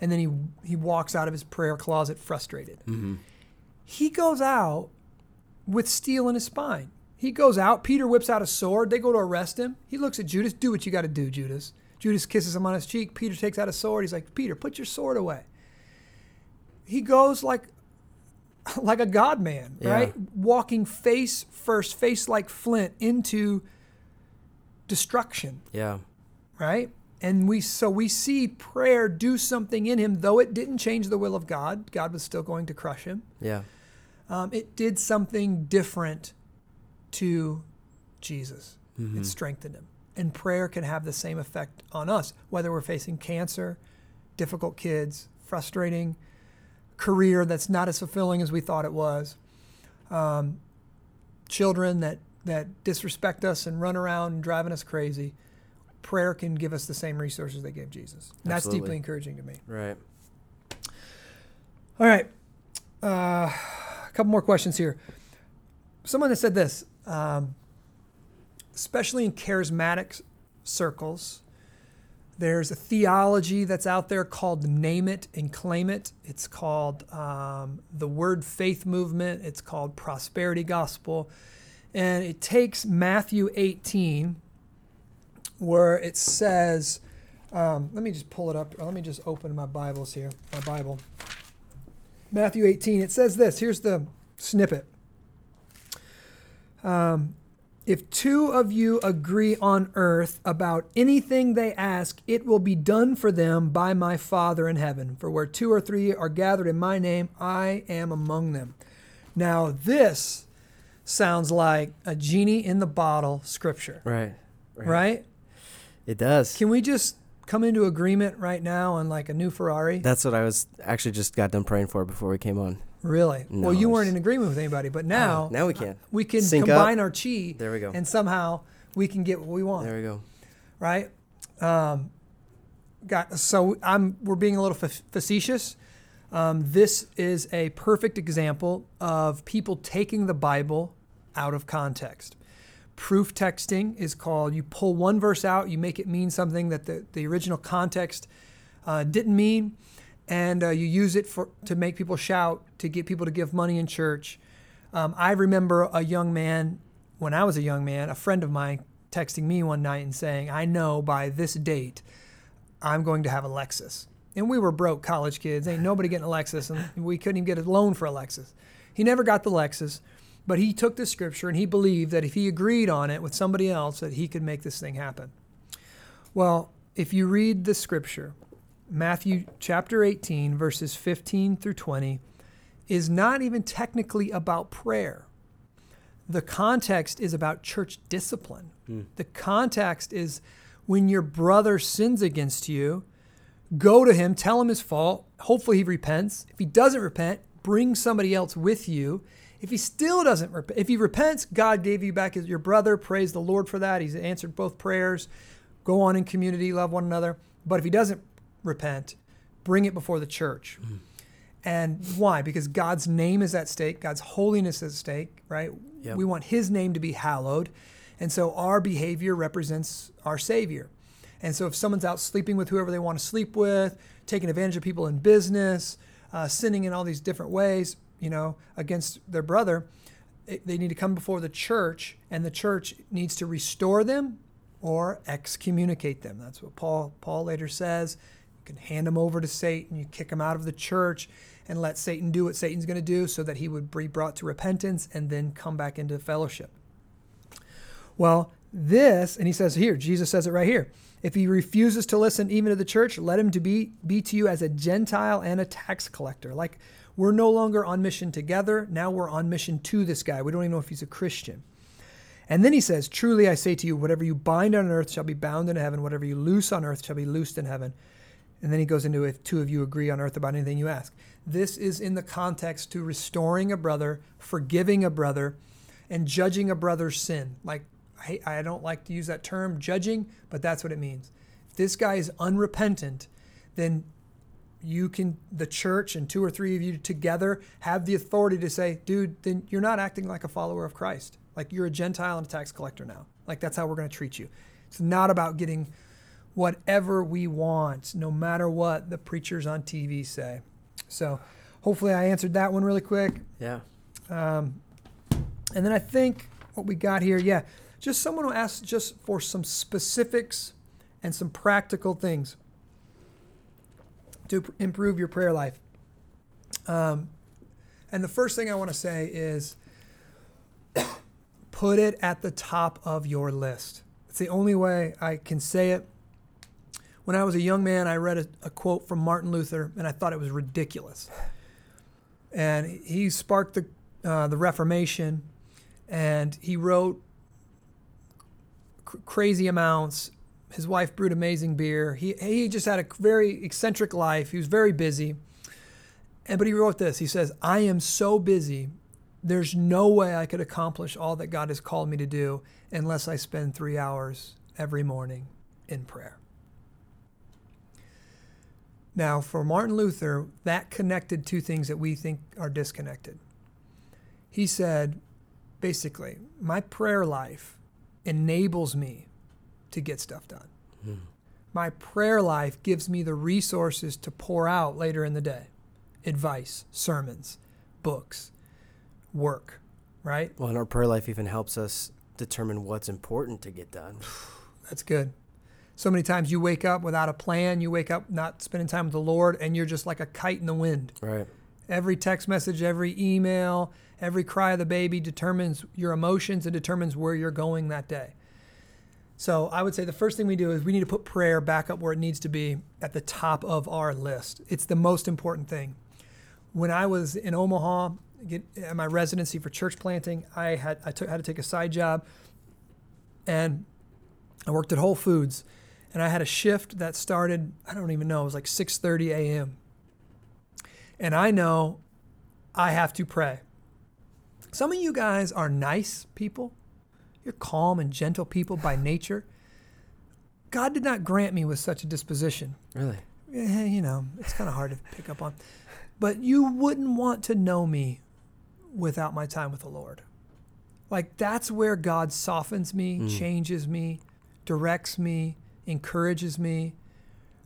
And then he he walks out of his prayer closet frustrated. Mm-hmm. He goes out with steel in his spine. He goes out, Peter whips out a sword, they go to arrest him. He looks at Judas, do what you got to do, Judas. Judas kisses him on his cheek. Peter takes out a sword. He's like, "Peter, put your sword away." He goes like <laughs> like a god man, Yeah. right? Walking face first, face like flint into destruction, Yeah. right? And we so we see prayer do something in him, though it didn't change the will of God. God was still going to crush him. Yeah. Um, it did something different to Jesus. Mm-hmm. It strengthened him. And prayer can have the same effect on us, whether we're facing cancer, difficult kids, frustrating career that's not as fulfilling as we thought it was, um, children that, that disrespect us and run around and driving us crazy. Prayer can give us the same resources they gave Jesus. And that's deeply encouraging to me. Right. All right. Uh, a couple more questions here. Someone has said this, um, especially in charismatic circles, there's a theology that's out there called name it and claim it. It's called um, the word faith movement. It's called prosperity gospel. And it takes Matthew 18, where it says, um, let me just pull it up. Let me just open my Bibles here, my Bible. Matthew 18, it says this. Here's the snippet. Um, if two of you agree on earth about anything they ask, it will be done for them by my Father in heaven. For where two or three are gathered in my name, I am among them. Now, this sounds like a genie in the bottle scripture, Right. right? It does. Can we just come into agreement right now on like a new Ferrari? That's what I was actually just got done praying for before we came on. Really? No, well, you weren't in agreement with anybody, but now Oh, now we can. we can Sync up. combine our chi There we go. and somehow we can get what we want, There we go. right? Um, got so I'm we're being a little fa- facetious. Um, this is a perfect example of people taking the Bible out of context. Proof texting is called you pull one verse out, you make it mean something that the, the original context uh, didn't mean, and uh, you use it for to make people shout, to get people to give money in church. Um, I remember a young man, when I was a young man, a friend of mine texting me one night and saying, I know by this date I'm going to have a Lexus. And we were broke college kids. Ain't nobody getting a Lexus, and <laughs> we couldn't even get a loan for a Lexus. He never got the Lexus, but he took the scripture and he believed that if he agreed on it with somebody else, that he could make this thing happen. Well, if you read the scripture, Matthew chapter 18, verses 15 through 20, is not even technically about prayer. The context is about church discipline. Hmm. The context is when your brother sins against you, go to him, tell him his fault. Hopefully he repents. If he doesn't repent, bring somebody else with you. If he still doesn't repent, if he repents, God gave you back as your brother. Praise the Lord for that. He's answered both prayers. Go on in community, love one another. But if he doesn't repent, bring it before the church. And why? Because God's name is at stake, God's holiness is at stake, right? Yep. We want his name to be hallowed. And so our behavior represents our Savior. And so if someone's out sleeping with whoever they want to sleep with, taking advantage of people in business, uh, sinning in all these different ways, you know, against their brother, it, they need to come before the church, and the church needs to restore them or excommunicate them. That's what Paul Paul later says. You can hand them over to Satan, you kick them out of the church, and let Satan do what Satan's going to do so that he would be brought to repentance and then come back into fellowship. Well, this, and he says here, Jesus says it right here. If he refuses to listen even to the church, let him to be, be to you as a Gentile and a tax collector. Like we're no longer on mission together. Now we're on mission to this guy. We don't even know if he's a Christian. And then he says, Truly I say to you, whatever you bind on earth shall be bound in heaven, whatever you loose on earth shall be loosed in heaven. And then he goes into if two of you agree on earth about anything you ask. This is in the context to restoring a brother, forgiving a brother, and judging a brother's sin. Like I, I don't like to use that term, judging, but that's what it means. If this guy is unrepentant, then you can, the church and two or three of you together have the authority to say, dude, then you're not acting like a follower of Christ. Like you're a Gentile and a tax collector now. Like that's how we're going to treat you. It's not about getting whatever we want, no matter what the preachers on TV say. So hopefully I answered that one really quick. Yeah. Um, and then I think what we got here, yeah, just someone who asked just for some specifics and some practical things to improve your prayer life. Um, and the first thing I want to say is <coughs> put it at the top of your list. It's the only way I can say it. When I was a young man, I read a, a quote from Martin Luther, and I thought it was ridiculous. And he sparked the uh, the Reformation, and he wrote crazy amounts. His wife brewed amazing beer. He, he just had a very eccentric life. He was very busy. And but he wrote this. He says, "I am so busy. There's no way I could accomplish all that God has called me to do unless I spend 3 hours every morning in prayer." Now, for Martin Luther, that connected two things that we think are disconnected. He said, basically, my prayer life enables me to get stuff done. Mm. My prayer life gives me the resources to pour out later in the day advice, sermons, books, work, right? Well, and our prayer life even helps us determine what's important to get done. <sighs> That's good. So many times you wake up without a plan, you wake up not spending time with the Lord, and you're just like a kite in the wind. Right. Every text message, every email, every cry of the baby determines your emotions and determines where you're going that day. So I would say the first thing we do is we need to put prayer back up where it needs to be at the top of our list. It's the most important thing. When I was in Omaha, get, at my residency for church planting, I had I took, had to take a side job, and I worked at Whole Foods, and I had a shift that started I don't even know it was like 6:30 a.m. And I know I have to pray. Some of you guys are nice people. You're calm and gentle people by nature. God did not grant me with such a disposition. Really? Yeah, you know, it's kind of hard to pick up on. But you wouldn't want to know me without my time with the Lord. Like that's where God softens me, mm. changes me, directs me, encourages me.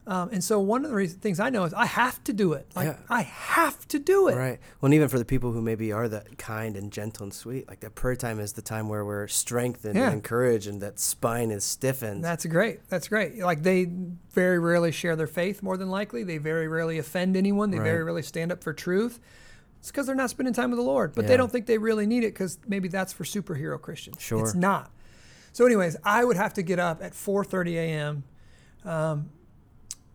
Um, and so one of the reasons, things I know is I have to do it. Like yeah. I have to do it. Right. Well, and even for the people who maybe are that kind and gentle and sweet, like that prayer time is the time where we're strengthened yeah. and encouraged, and that spine is stiffened. That's great. That's great. Like they very rarely share their faith. More than likely, they very rarely offend anyone. They right. very rarely stand up for truth. It's because they're not spending time with the Lord, but yeah. they don't think they really need it because maybe that's for superhero Christians. Sure. It's not. So, anyways, I would have to get up at 4:30 a.m. Um,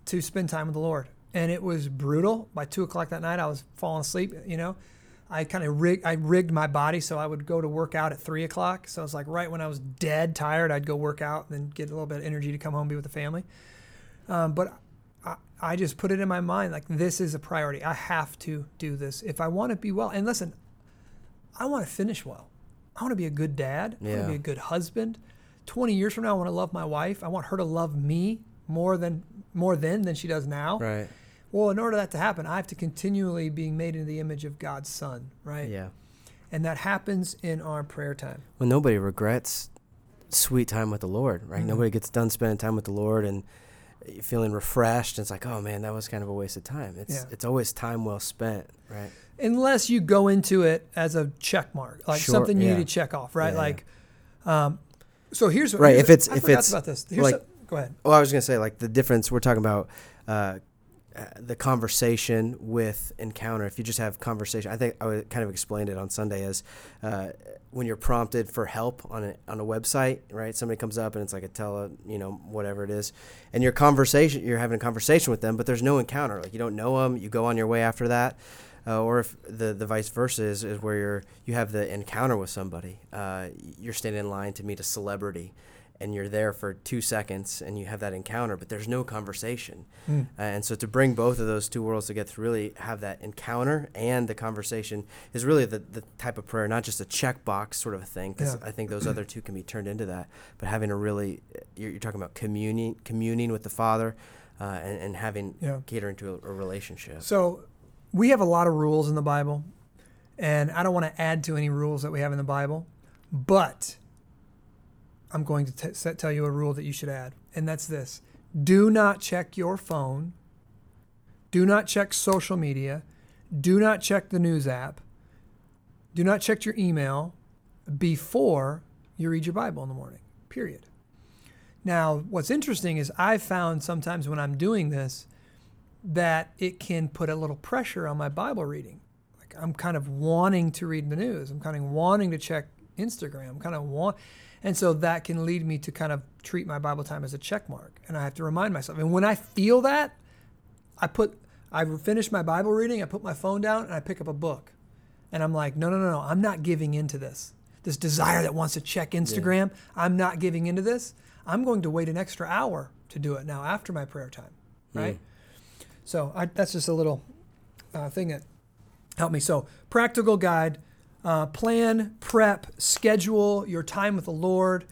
to spend time with the Lord. And it was brutal. By two o'clock that night, I was falling asleep. You know, I kind of rig, I rigged my body so I would go to work out at three o'clock. So it was like right when I was dead tired, I'd go work out and then get a little bit of energy to come home be with the family. Um, but I, I just put it in my mind like this is a priority. I have to do this if I want to be well. And listen, I want to finish well. I want to be a good dad. I want to be a good husband. 20 years from now, I want to love my wife. I want her to love me more than more then than she does now. Right. Well, in order for that to happen, I have to continually be made into the image of God's Son, right? Yeah. And that happens in our prayer time. Well, nobody regrets sweet time with the Lord, right? Mm-hmm. Nobody gets done spending time with the Lord and feeling refreshed. And it's like, oh man, that was kind of a waste of time. It's yeah. it's always time well spent, right? Unless you go into it as a check mark, like sure, something you yeah. need to check off, right? Yeah, like, um, so here's right. Here's if it's I if it's about this. Here's like a, Go ahead. Oh, I was gonna say like the difference we're talking about uh, uh, the conversation with encounter. If you just have conversation, I think I would kind of explained it on Sunday as uh, when you're prompted for help on a on a website, right? Somebody comes up and it's like a tele, you know, whatever it is, and your conversation, you're having a conversation with them, but there's no encounter. Like you don't know them, you go on your way after that. Uh, or if the, the vice versa is, is where you're you have the encounter with somebody, uh, you're standing in line to meet a celebrity, and you're there for two seconds and you have that encounter, but there's no conversation. Mm. Uh, and so to bring both of those two worlds together, to really have that encounter and the conversation is really the, the type of prayer, not just a checkbox sort of a thing, because yeah. I think those other two can be turned into that. But having a really, you're, you're talking about communing, communing with the Father uh, and, and having yeah. catering to a, a relationship. So we have a lot of rules in the Bible, and I don't want to add to any rules that we have in the Bible, but I'm going to t- set, tell you a rule that you should add, and that's this. Do not check your phone, do not check social media, do not check the news app, do not check your email before you read your Bible in the morning, period. Now, what's interesting is I've found sometimes when I'm doing this that it can put a little pressure on my Bible reading. Like I'm kind of wanting to read the news, I'm kind of wanting to check Instagram, I'm kind of want and so that can lead me to kind of treat my Bible time as a check mark. And I have to remind myself. And when I feel that, I put, I finish my Bible reading, I put my phone down, and I pick up a book. And I'm like, no, no, no, no, I'm not giving into this. This desire that wants to check Instagram, yeah. I'm not giving into this. I'm going to wait an extra hour to do it now after my prayer time, right? Mm. So I, that's just a little uh, thing that helped me. So practical guide uh, plan, prep, schedule your time with the Lord.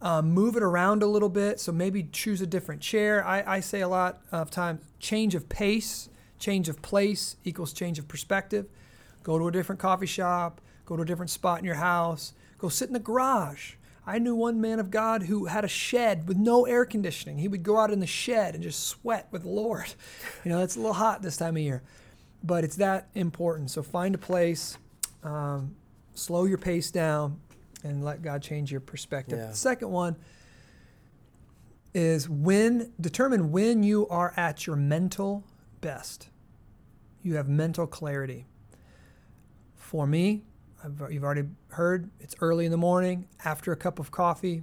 Uh, move it around a little bit. So maybe choose a different chair. I, I say a lot of times change of pace, change of place equals change of perspective. Go to a different coffee shop, go to a different spot in your house, go sit in the garage. I knew one man of God who had a shed with no air conditioning. He would go out in the shed and just sweat with the Lord. <laughs> You know, it's a little hot this time of year, but it's that important. So find a place, um, slow your pace down and let God change your perspective. Yeah. The second one is when determine when you are at your mental best. You have mental clarity. For me, you've already heard it's early in the morning after a cup of coffee.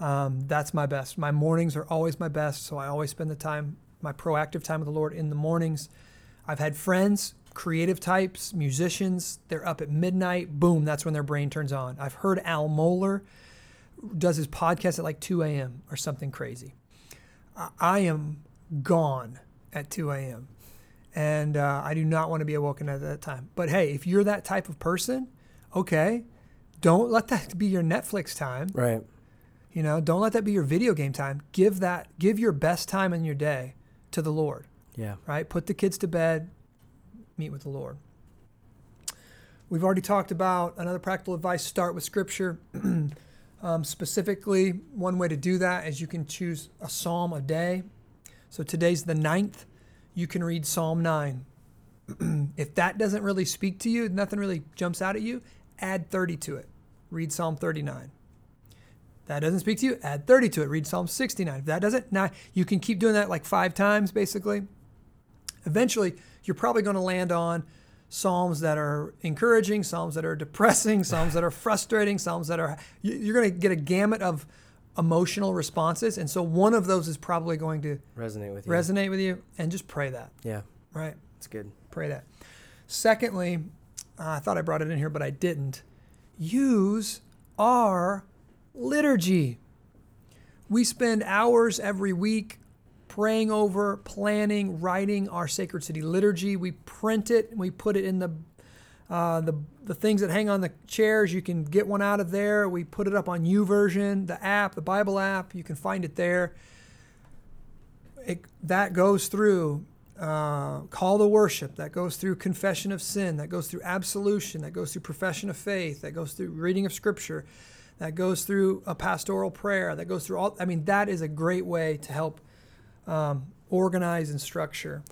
Um, that's my best. My mornings are always my best, so I always spend the time, my proactive time with the Lord in the mornings. I've had friends creative types, musicians, they're up at midnight, boom, that's when their brain turns on. I've heard Al Mohler does his podcast at like 2 a.m. or something crazy. I am gone at 2 a.m. And uh, I do not want to be awoken at that time. But hey, if you're that type of person, okay, don't let that be your Netflix time. Right. You know, don't let that be your video game time. Give that, give your best time in your day to the Lord. Yeah. Right. Put the kids to bed meet with the Lord. We've already talked about another practical advice start with Scripture. <clears throat> um, specifically, one way to do that is you can choose a psalm a day. So today's the ninth. You can read Psalm 9. <clears throat> if that doesn't really speak to you, nothing really jumps out at you, add 30 to it. Read Psalm 39. That doesn't speak to you, add 30 to it. Read Psalm 69. If that doesn't, now you can keep doing that like five times basically. Eventually, you're probably going to land on psalms that are encouraging, psalms that are depressing, <laughs> psalms that are frustrating, psalms that are you're going to get a gamut of emotional responses, and so one of those is probably going to resonate with you. Resonate with you, and just pray that. Yeah. Right. It's good. Pray that. Secondly, uh, I thought I brought it in here, but I didn't. Use our liturgy. We spend hours every week praying over, planning, writing our Sacred City liturgy. We print it we put it in the uh, the the things that hang on the chairs. You can get one out of there. We put it up on YouVersion, the app, the Bible app. You can find it there. It, that goes through uh, call to worship. That goes through confession of sin. That goes through absolution. That goes through profession of faith. That goes through reading of Scripture. That goes through a pastoral prayer. That goes through all. I mean, that is a great way to help um, organize and structure.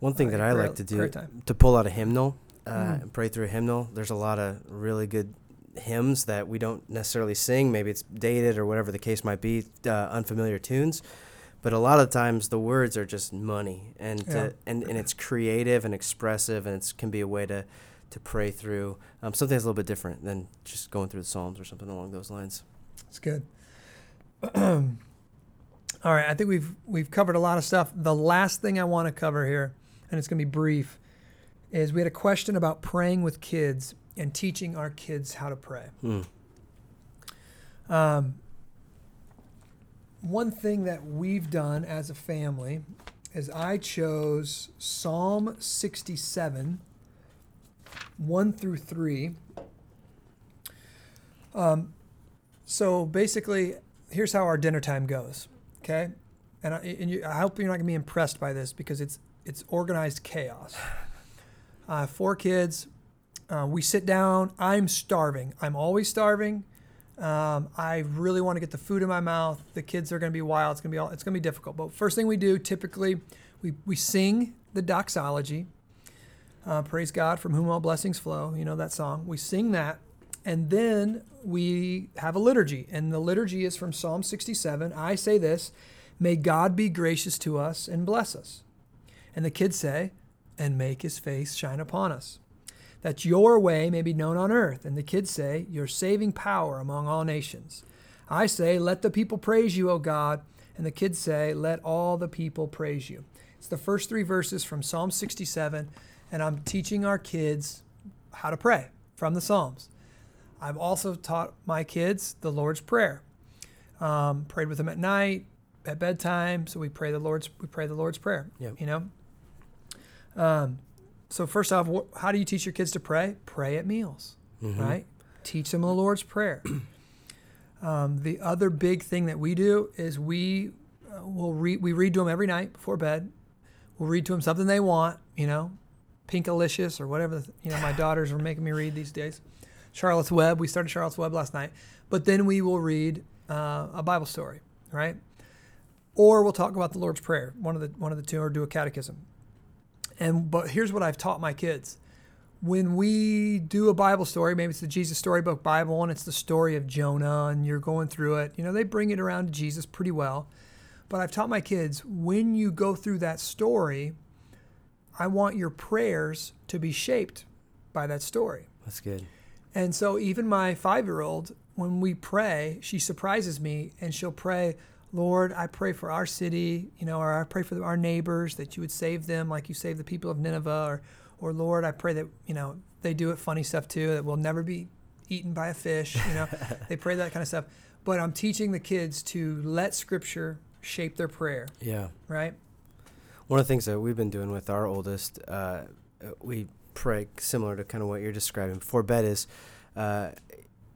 One thing uh, that I like to do to pull out a hymnal uh, mm. and pray through a hymnal. There's a lot of really good hymns that we don't necessarily sing. Maybe it's dated or whatever the case might be, uh, unfamiliar tunes. But a lot of times the words are just money, and Yeah. to, and and it's creative and expressive, and it can be a way to to pray through um, something that's a little bit different than just going through the Psalms or something along those lines. It's good. <clears throat> All right, I think we've we've covered a lot of stuff. The last thing I want to cover here, and it's going to be brief, is we had a question about praying with kids and teaching our kids how to pray. Hmm. Um, one thing that we've done as a family is I chose Psalm 67, 1 through 3. Um, so basically, here's how our dinner time goes, okay? And I, and you, I hope you're not gonna be impressed by this because it's it's organized chaos. Uh, four kids. Uh, we sit down. I'm starving. I'm always starving. Um, I really want to get the food in my mouth. The kids are going to be wild. It's going to be all, it's going to be difficult. But first thing we do, typically, we, we sing the doxology. Uh, Praise God from whom all blessings flow. You know that song. We sing that, and then we have a liturgy, and the liturgy is from Psalm 67. I say this: May God be gracious to us and bless us. And the kids say, and make His face shine upon us that your way may be known on earth. And the kids say, Your saving power among all nations. I say, Let the people praise you, O God. And the kids say, Let all the people praise you. It's the first three verses from Psalm 67, and I'm teaching our kids how to pray from the Psalms. I've also taught my kids the Lord's Prayer. Um, prayed with them at night, at bedtime. So we pray the Lord's we pray the Lord's Prayer. Yep. You know. Um, so first off, wh- how do you teach your kids to pray? Pray at meals, Mhm. right? Teach them the Lord's Prayer. <clears throat> um, the other big thing that we do is we uh, will read. We read to them every night before bed. We'll read to them something they want. You know, Pinkalicious or whatever. the- You know, my daughters are making me read these days. Charlotte's Web. We started Charlotte's Web last night, but then we will read uh, a Bible story, right? Or we'll talk about the Lord's Prayer, one of the one of the two, or do a catechism. And but here's what I've taught my kids. When we do a Bible story, maybe it's the Jesus Storybook Bible and it's the story of Jonah and you're going through it, you know, they bring it around to Jesus pretty well. But I've taught my kids when you go through that story, I want your prayers to be shaped by that story. That's good. And so even my five year old, when we pray, she surprises me and she'll pray, Lord, I pray for our city, you know, or I pray for our neighbors that you would save them like you saved the people of Nineveh, or, or Lord, I pray that, you know, they do it funny stuff too, that we'll never be eaten by a fish, you know, <laughs> they pray that kind of stuff. But I'm teaching the kids to let scripture shape their prayer, Yeah. right? One of the things that we've been doing with our oldest, uh, we pray similar to kind of what you're describing before bed is uh,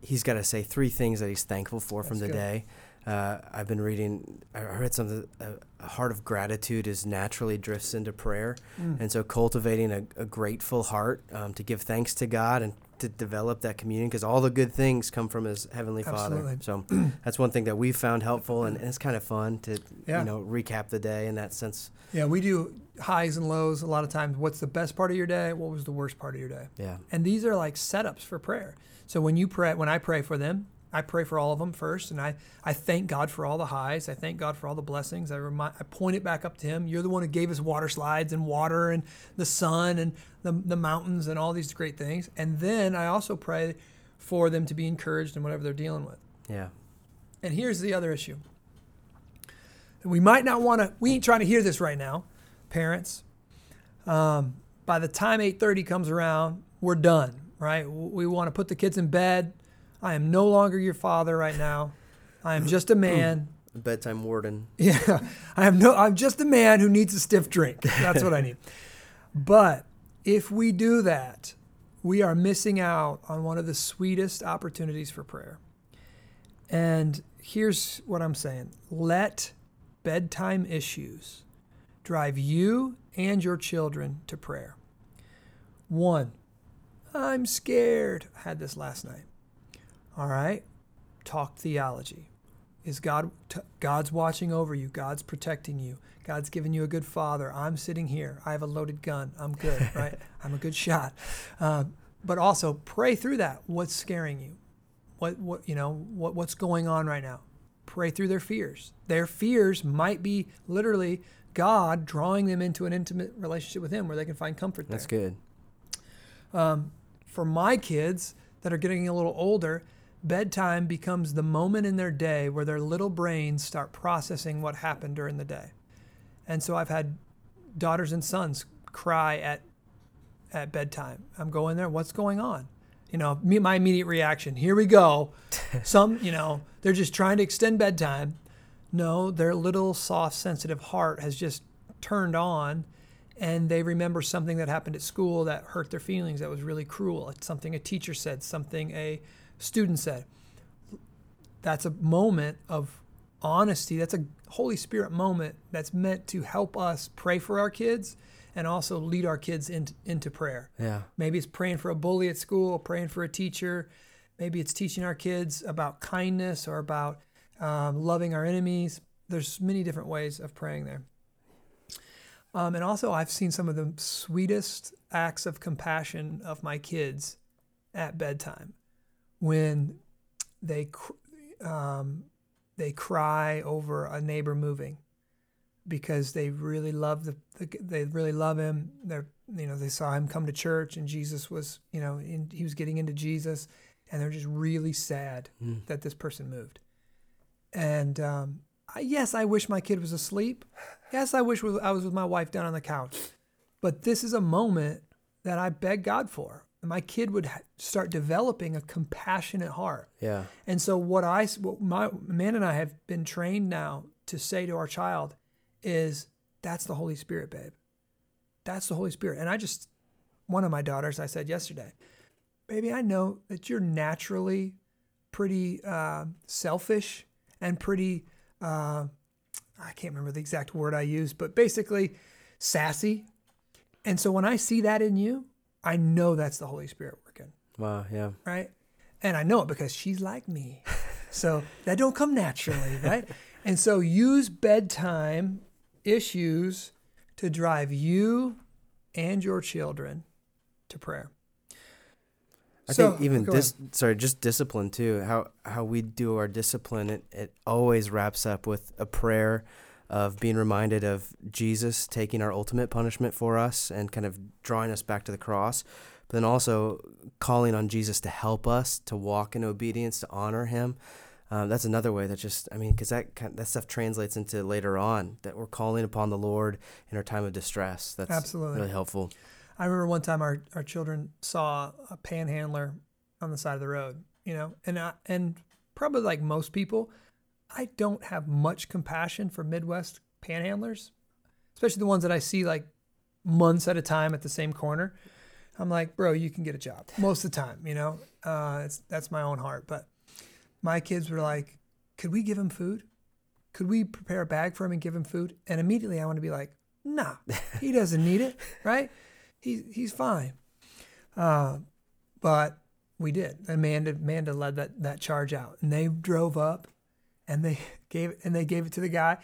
he's got to say three things that he's thankful for from the good. day. Uh, I've been reading, I read something, a, a heart of gratitude is naturally drifts into prayer. Mm. And so cultivating a, a grateful heart um, to give thanks to God and to develop that communion because all the good things come from his heavenly Absolutely. father. So <clears throat> that's one thing that we found helpful and, and it's kind of fun to, Yeah. you know, recap the day in that sense. Yeah, we do highs and lows a lot of times. What's the best part of your day? What was the worst part of your day? Yeah. And these are like setups for prayer. So when you pray, when I pray for them, I pray for all of them first, and I, I thank God for all the highs. I thank God for all the blessings. I remind, I point it back up to Him. You're the one who gave us water slides and water and the sun and the, the mountains and all these great things. And then I also pray for them to be encouraged in whatever they're dealing with. Yeah. And here's the other issue. We might not want to. We ain't trying to hear this right now, parents. Um, by the time 8:30 comes around, we're done. Right? We want to put the kids in bed. I am no longer your father right now. I am just a man. <clears throat> Bedtime warden. Yeah, I am no. I'm just a man who needs a stiff drink. That's what I need. <laughs> But if we do that, we are missing out on one of the sweetest opportunities for prayer. And here's what I'm saying: let bedtime issues drive you and your children to prayer. One, I'm scared. I had this last night. All right, talk theology. Is God t- God's watching over you? God's protecting you. God's giving you a good father. I'm sitting here. I have a loaded gun. I'm good, <laughs> right? I'm a good shot. Uh, but also pray through that. What's scaring you? What what you know? What what's going on right now? pray through their fears. Their fears might be literally God drawing them into an intimate relationship with Him where they can find comfort there. That's good. Um, for my kids that are getting a little older, bedtime becomes the moment in their day where their little brains start processing what happened during the day. And so I've had daughters and sons cry at at bedtime. I'm going there, what's going on? You know, me, my immediate reaction, here we go. <laughs> Some, you know, they're just trying to extend bedtime. No, their little soft sensitive heart has just turned on and they remember something that happened at school that hurt their feelings that was really cruel. It's something a teacher said, something a student said. That's a moment of honesty. That's a Holy Spirit moment that's meant to help us pray for our kids and also lead our kids into, into prayer. Yeah. Maybe it's praying for a bully at school, praying for a teacher. Maybe it's teaching our kids about kindness or about um, loving our enemies. There's many different ways of praying there. Um, and also, I've seen some of the sweetest acts of compassion of my kids at bedtime when they um, they cry over a neighbor moving because they really love the, the, they really love him. They're you know they saw him come to church and Jesus was you know in, he was getting into Jesus and they're just really sad mm. that this person moved. And um, I, yes, I wish my kid was asleep. Yes, I wish I was with my wife down on the couch. But this is a moment that I beg God for. My kid would start developing a compassionate heart. Yeah. And so what I, what my man and I have been trained now to say to our child is, "That's the Holy Spirit, babe. That's the Holy Spirit." And I just, one of my daughters, I said yesterday, "Baby, I know that you're naturally pretty uh, selfish and pretty uh, I can't remember the exact word I used, but basically sassy. And so when I see that in you, I know that's the Holy Spirit working. Wow, yeah. Right? And I know it because she's like me. <laughs> so that don't come naturally, right? and so use bedtime issues to drive you and your children to prayer. I so, think even this, sorry, just discipline too. How how we do our discipline, it it always wraps up with a prayer of being reminded of Jesus taking our ultimate punishment for us and kind of drawing us back to the cross, but then also calling on Jesus to help us to walk in obedience, to honor Him. Um, that's another way that just I mean, because that that stuff translates into later on that we're calling upon the Lord in our time of distress. That's absolutely really helpful. I remember one time our, our children saw a panhandler on the side of the road, you know, and I, and probably like most people, I don't have much compassion for Midwest panhandlers, especially the ones that I see like months at a time at the same corner. I'm like, bro, you can get a job most of the time, you know. Uh, that's my own heart. But my kids were like, could we give him food? Could we prepare a bag for him and give him food? And immediately I want to be like, nah, he <laughs> doesn't need it, right? He's he's fine. Uh, but we did. Amanda Amanda led that that charge out, and they drove up, and they <laughs> gave and they gave it to the guy,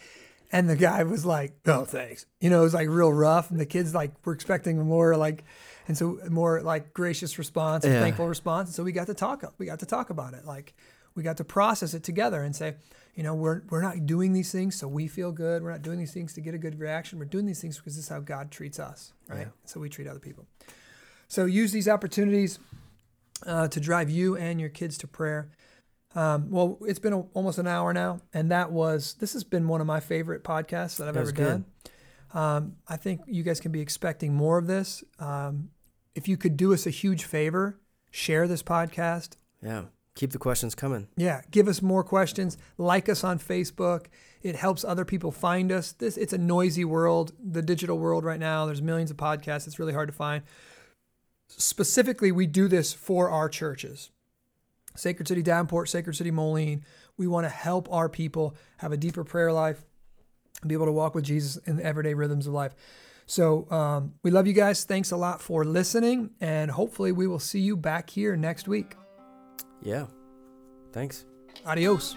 and the guy was like, "Oh, thanks." You know, it was like real rough, and the kids like were expecting more like, and so more like gracious response and yeah. thankful response. And so we got to talk. We got to talk about it. Like we got to process it together and say, you know, we're we're not doing these things so we feel good. We're not doing these things to get a good reaction. We're doing these things because this is how God treats us, right? Yeah. So we treat other people. So use these opportunities uh, to drive you and your kids to prayer. Um, well, it's been a, almost an hour now, and that was this has been one of my favorite podcasts that I've that ever done. Um, I think you guys can be expecting more of this. Um, if you could do us a huge favor, share this podcast. Yeah. Keep the questions coming. Yeah, give us more questions. Like us on Facebook. It helps other people find us. This it's a noisy world, the digital world right now. There's millions of podcasts. It's really hard to find. Specifically, we do this for our churches. Sacred City Davenport, Sacred City Moline. We want to help our people have a deeper prayer life, and be able to walk with Jesus in the everyday rhythms of life. So um, we love you guys. Thanks a lot for listening, and hopefully we will see you back here next week. Yeah. Thanks. Adios.